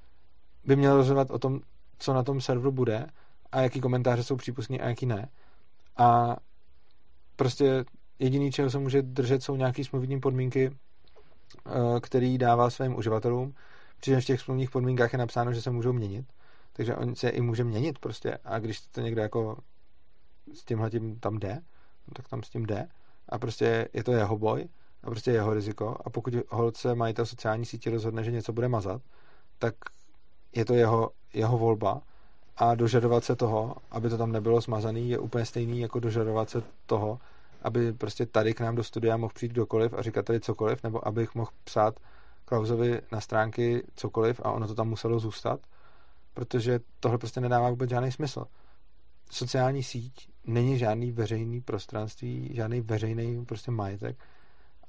S2: by měl rozhodovat o tom, co na tom serveru bude a jaký komentáře jsou přípustní a jaký ne. A prostě jediný, čeho se může držet, jsou nějaké smluvní podmínky, eh, který dává svým uživatelům, přičemž v těch smluvních podmínkách je napsáno, že se můžou měnit, takže on se i může měnit prostě. A když to někdo jako s tímhle tím tam jde, no tak tam s tím jde. A prostě je to jeho boj a prostě jeho riziko. A pokud holce majitel sociální sítě rozhodne, že něco bude mazat, tak je to jeho, jeho volba. A dožadovat se toho, aby to tam nebylo smazaný, je úplně stejný jako dožadovat se toho, aby prostě tady k nám do studia mohl přijít kdokoliv a říkat tady cokoliv, nebo abych mohl psát Klausovi na stránky cokoliv a ono to tam muselo zůstat, protože tohle prostě nedává vůbec žádný smysl. Sociální síť není žádný veřejný prostranství, žádný veřejný prostě majetek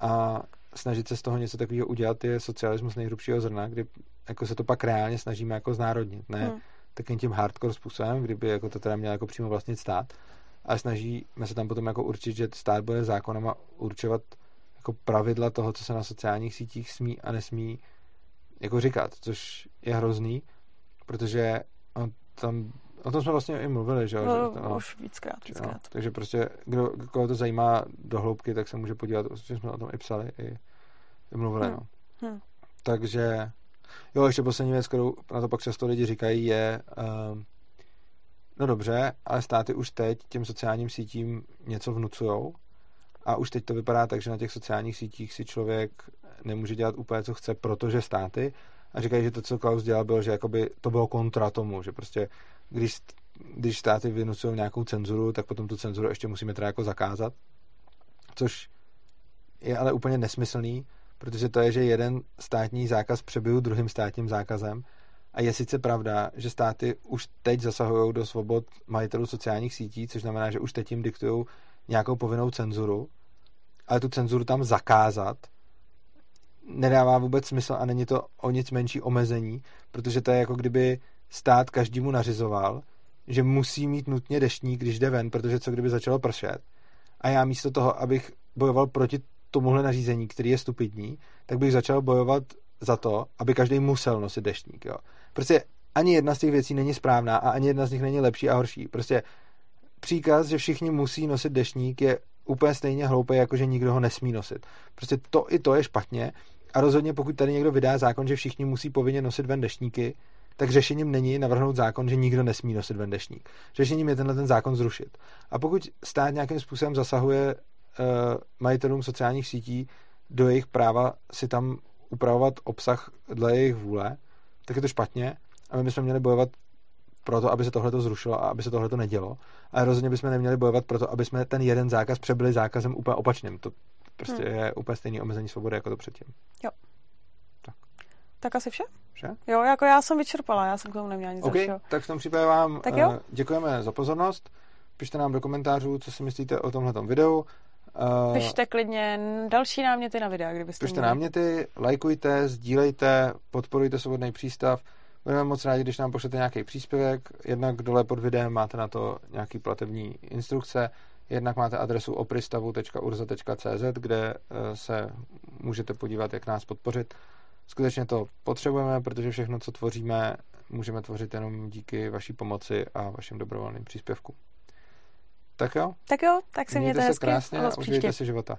S2: a snažit se z toho něco takového udělat je socialismus nejhrubšího zrna, kdy jako se to pak reálně snažíme jako znárodnit, ne
S1: Hmm.
S2: takovým tím hardcore způsobem, kdyby jako to teda měl jako přímo vlastnit stát, ale snažíme se tam potom jako určit, že stát bude zákonem a určovat jako pravidla toho, co se na sociálních sítích smí a nesmí jako říkat, což je hrozný, protože on tam, o tom jsme vlastně i mluvili, že jo?
S1: no,
S2: že, no,
S1: už víckrát,
S2: no,
S1: víckrát.
S2: takže prostě, kdo, koho to zajímá do hloubky, tak se může podívat, že jsme o tom i psali, i, i mluvili,
S1: Hmm.
S2: no.
S1: Hmm.
S2: Takže, jo, ještě poslední věc, kterou na to pak často lidi říkají, je, um, no dobře, ale státy už teď těm sociálním sítím něco vnucujou a už teď to vypadá tak, že na těch sociálních sítích si člověk nemůže dělat úplně, co chce, protože státy. A říkají, že to, co Klaus dělal, bylo, že jakoby to bylo kontra tomu, že prostě když, když státy vynucují nějakou cenzuru, tak potom tu cenzuru ještě musíme teda jako zakázat, což je ale úplně nesmyslný, protože to je, že jeden státní zákaz přebyl druhým státním zákazem. A je sice pravda, že státy už teď zasahují do svobod majitelů sociálních sítí, což znamená, že už teď jim diktují nějakou povinnou cenzuru, ale tu cenzuru tam zakázat nedává vůbec smysl a není to o nic menší omezení, protože to je jako kdyby stát každému nařizoval, že musí mít nutně deštník, když jde ven, protože co kdyby začalo pršet. A já místo toho, abych bojoval proti tomuhle nařízení, který je stupidní, tak bych začal bojovat za to, aby každý musel nosit deštník. Jo. Prostě ani jedna z těch věcí není správná a ani jedna z nich není lepší a horší. Prostě příkaz, že všichni musí nosit deštník, je úplně stejně hloupý, jako že nikdo ho nesmí nosit. Prostě to i to je špatně a rozhodně pokud tady někdo vydá zákon, že všichni musí povinně nosit ven deštníky, tak řešením není navrhnout zákon, že nikdo nesmí nosit ven deštník. Řešením je tenhle ten zákon zrušit. A pokud stát nějakým způsobem zasahuje uh, majitelům sociálních sítí do jejich práva si tam upravovat obsah dle jejich vůle, tak je to špatně a my bychom měli bojovat pro to, aby se tohle zrušilo a aby se tohle nedělo. Ale rozhodně bychom neměli bojovat pro to, aby jsme ten jeden zákaz přebyli zákazem úplně opačným. To prostě hmm. je úplně stejný omezení svobody jako to předtím.
S1: Jo.
S2: Tak.
S1: Tak asi vše?
S2: Vše?
S1: Jo, jako já jsem vyčerpala, já jsem k tomu neměla nic
S2: okay, dalšího. tak v tom případě vám
S1: tak jo?
S2: Uh, děkujeme za pozornost. Pište nám do komentářů, co si myslíte o tomhle videu.
S1: Uh, Pište klidně další náměty na videa, kdybyste
S2: Pište měli. náměty, lajkujte, sdílejte, podporujte svobodný přístav. Budeme moc rádi, když nám pošlete nějaký příspěvek. Jednak dole pod videem máte na to nějaký platební instrukce, jednak máte adresu opristavu.urza.cz, kde eh, se můžete podívat, jak nás podpořit. Skutečně to potřebujeme, protože všechno, co tvoříme, můžeme tvořit jenom díky vaší pomoci a vašim dobrovolným příspěvkům. Tak jo?
S1: Tak jo, tak se mějte, mějte se
S2: krásně a užijte si života.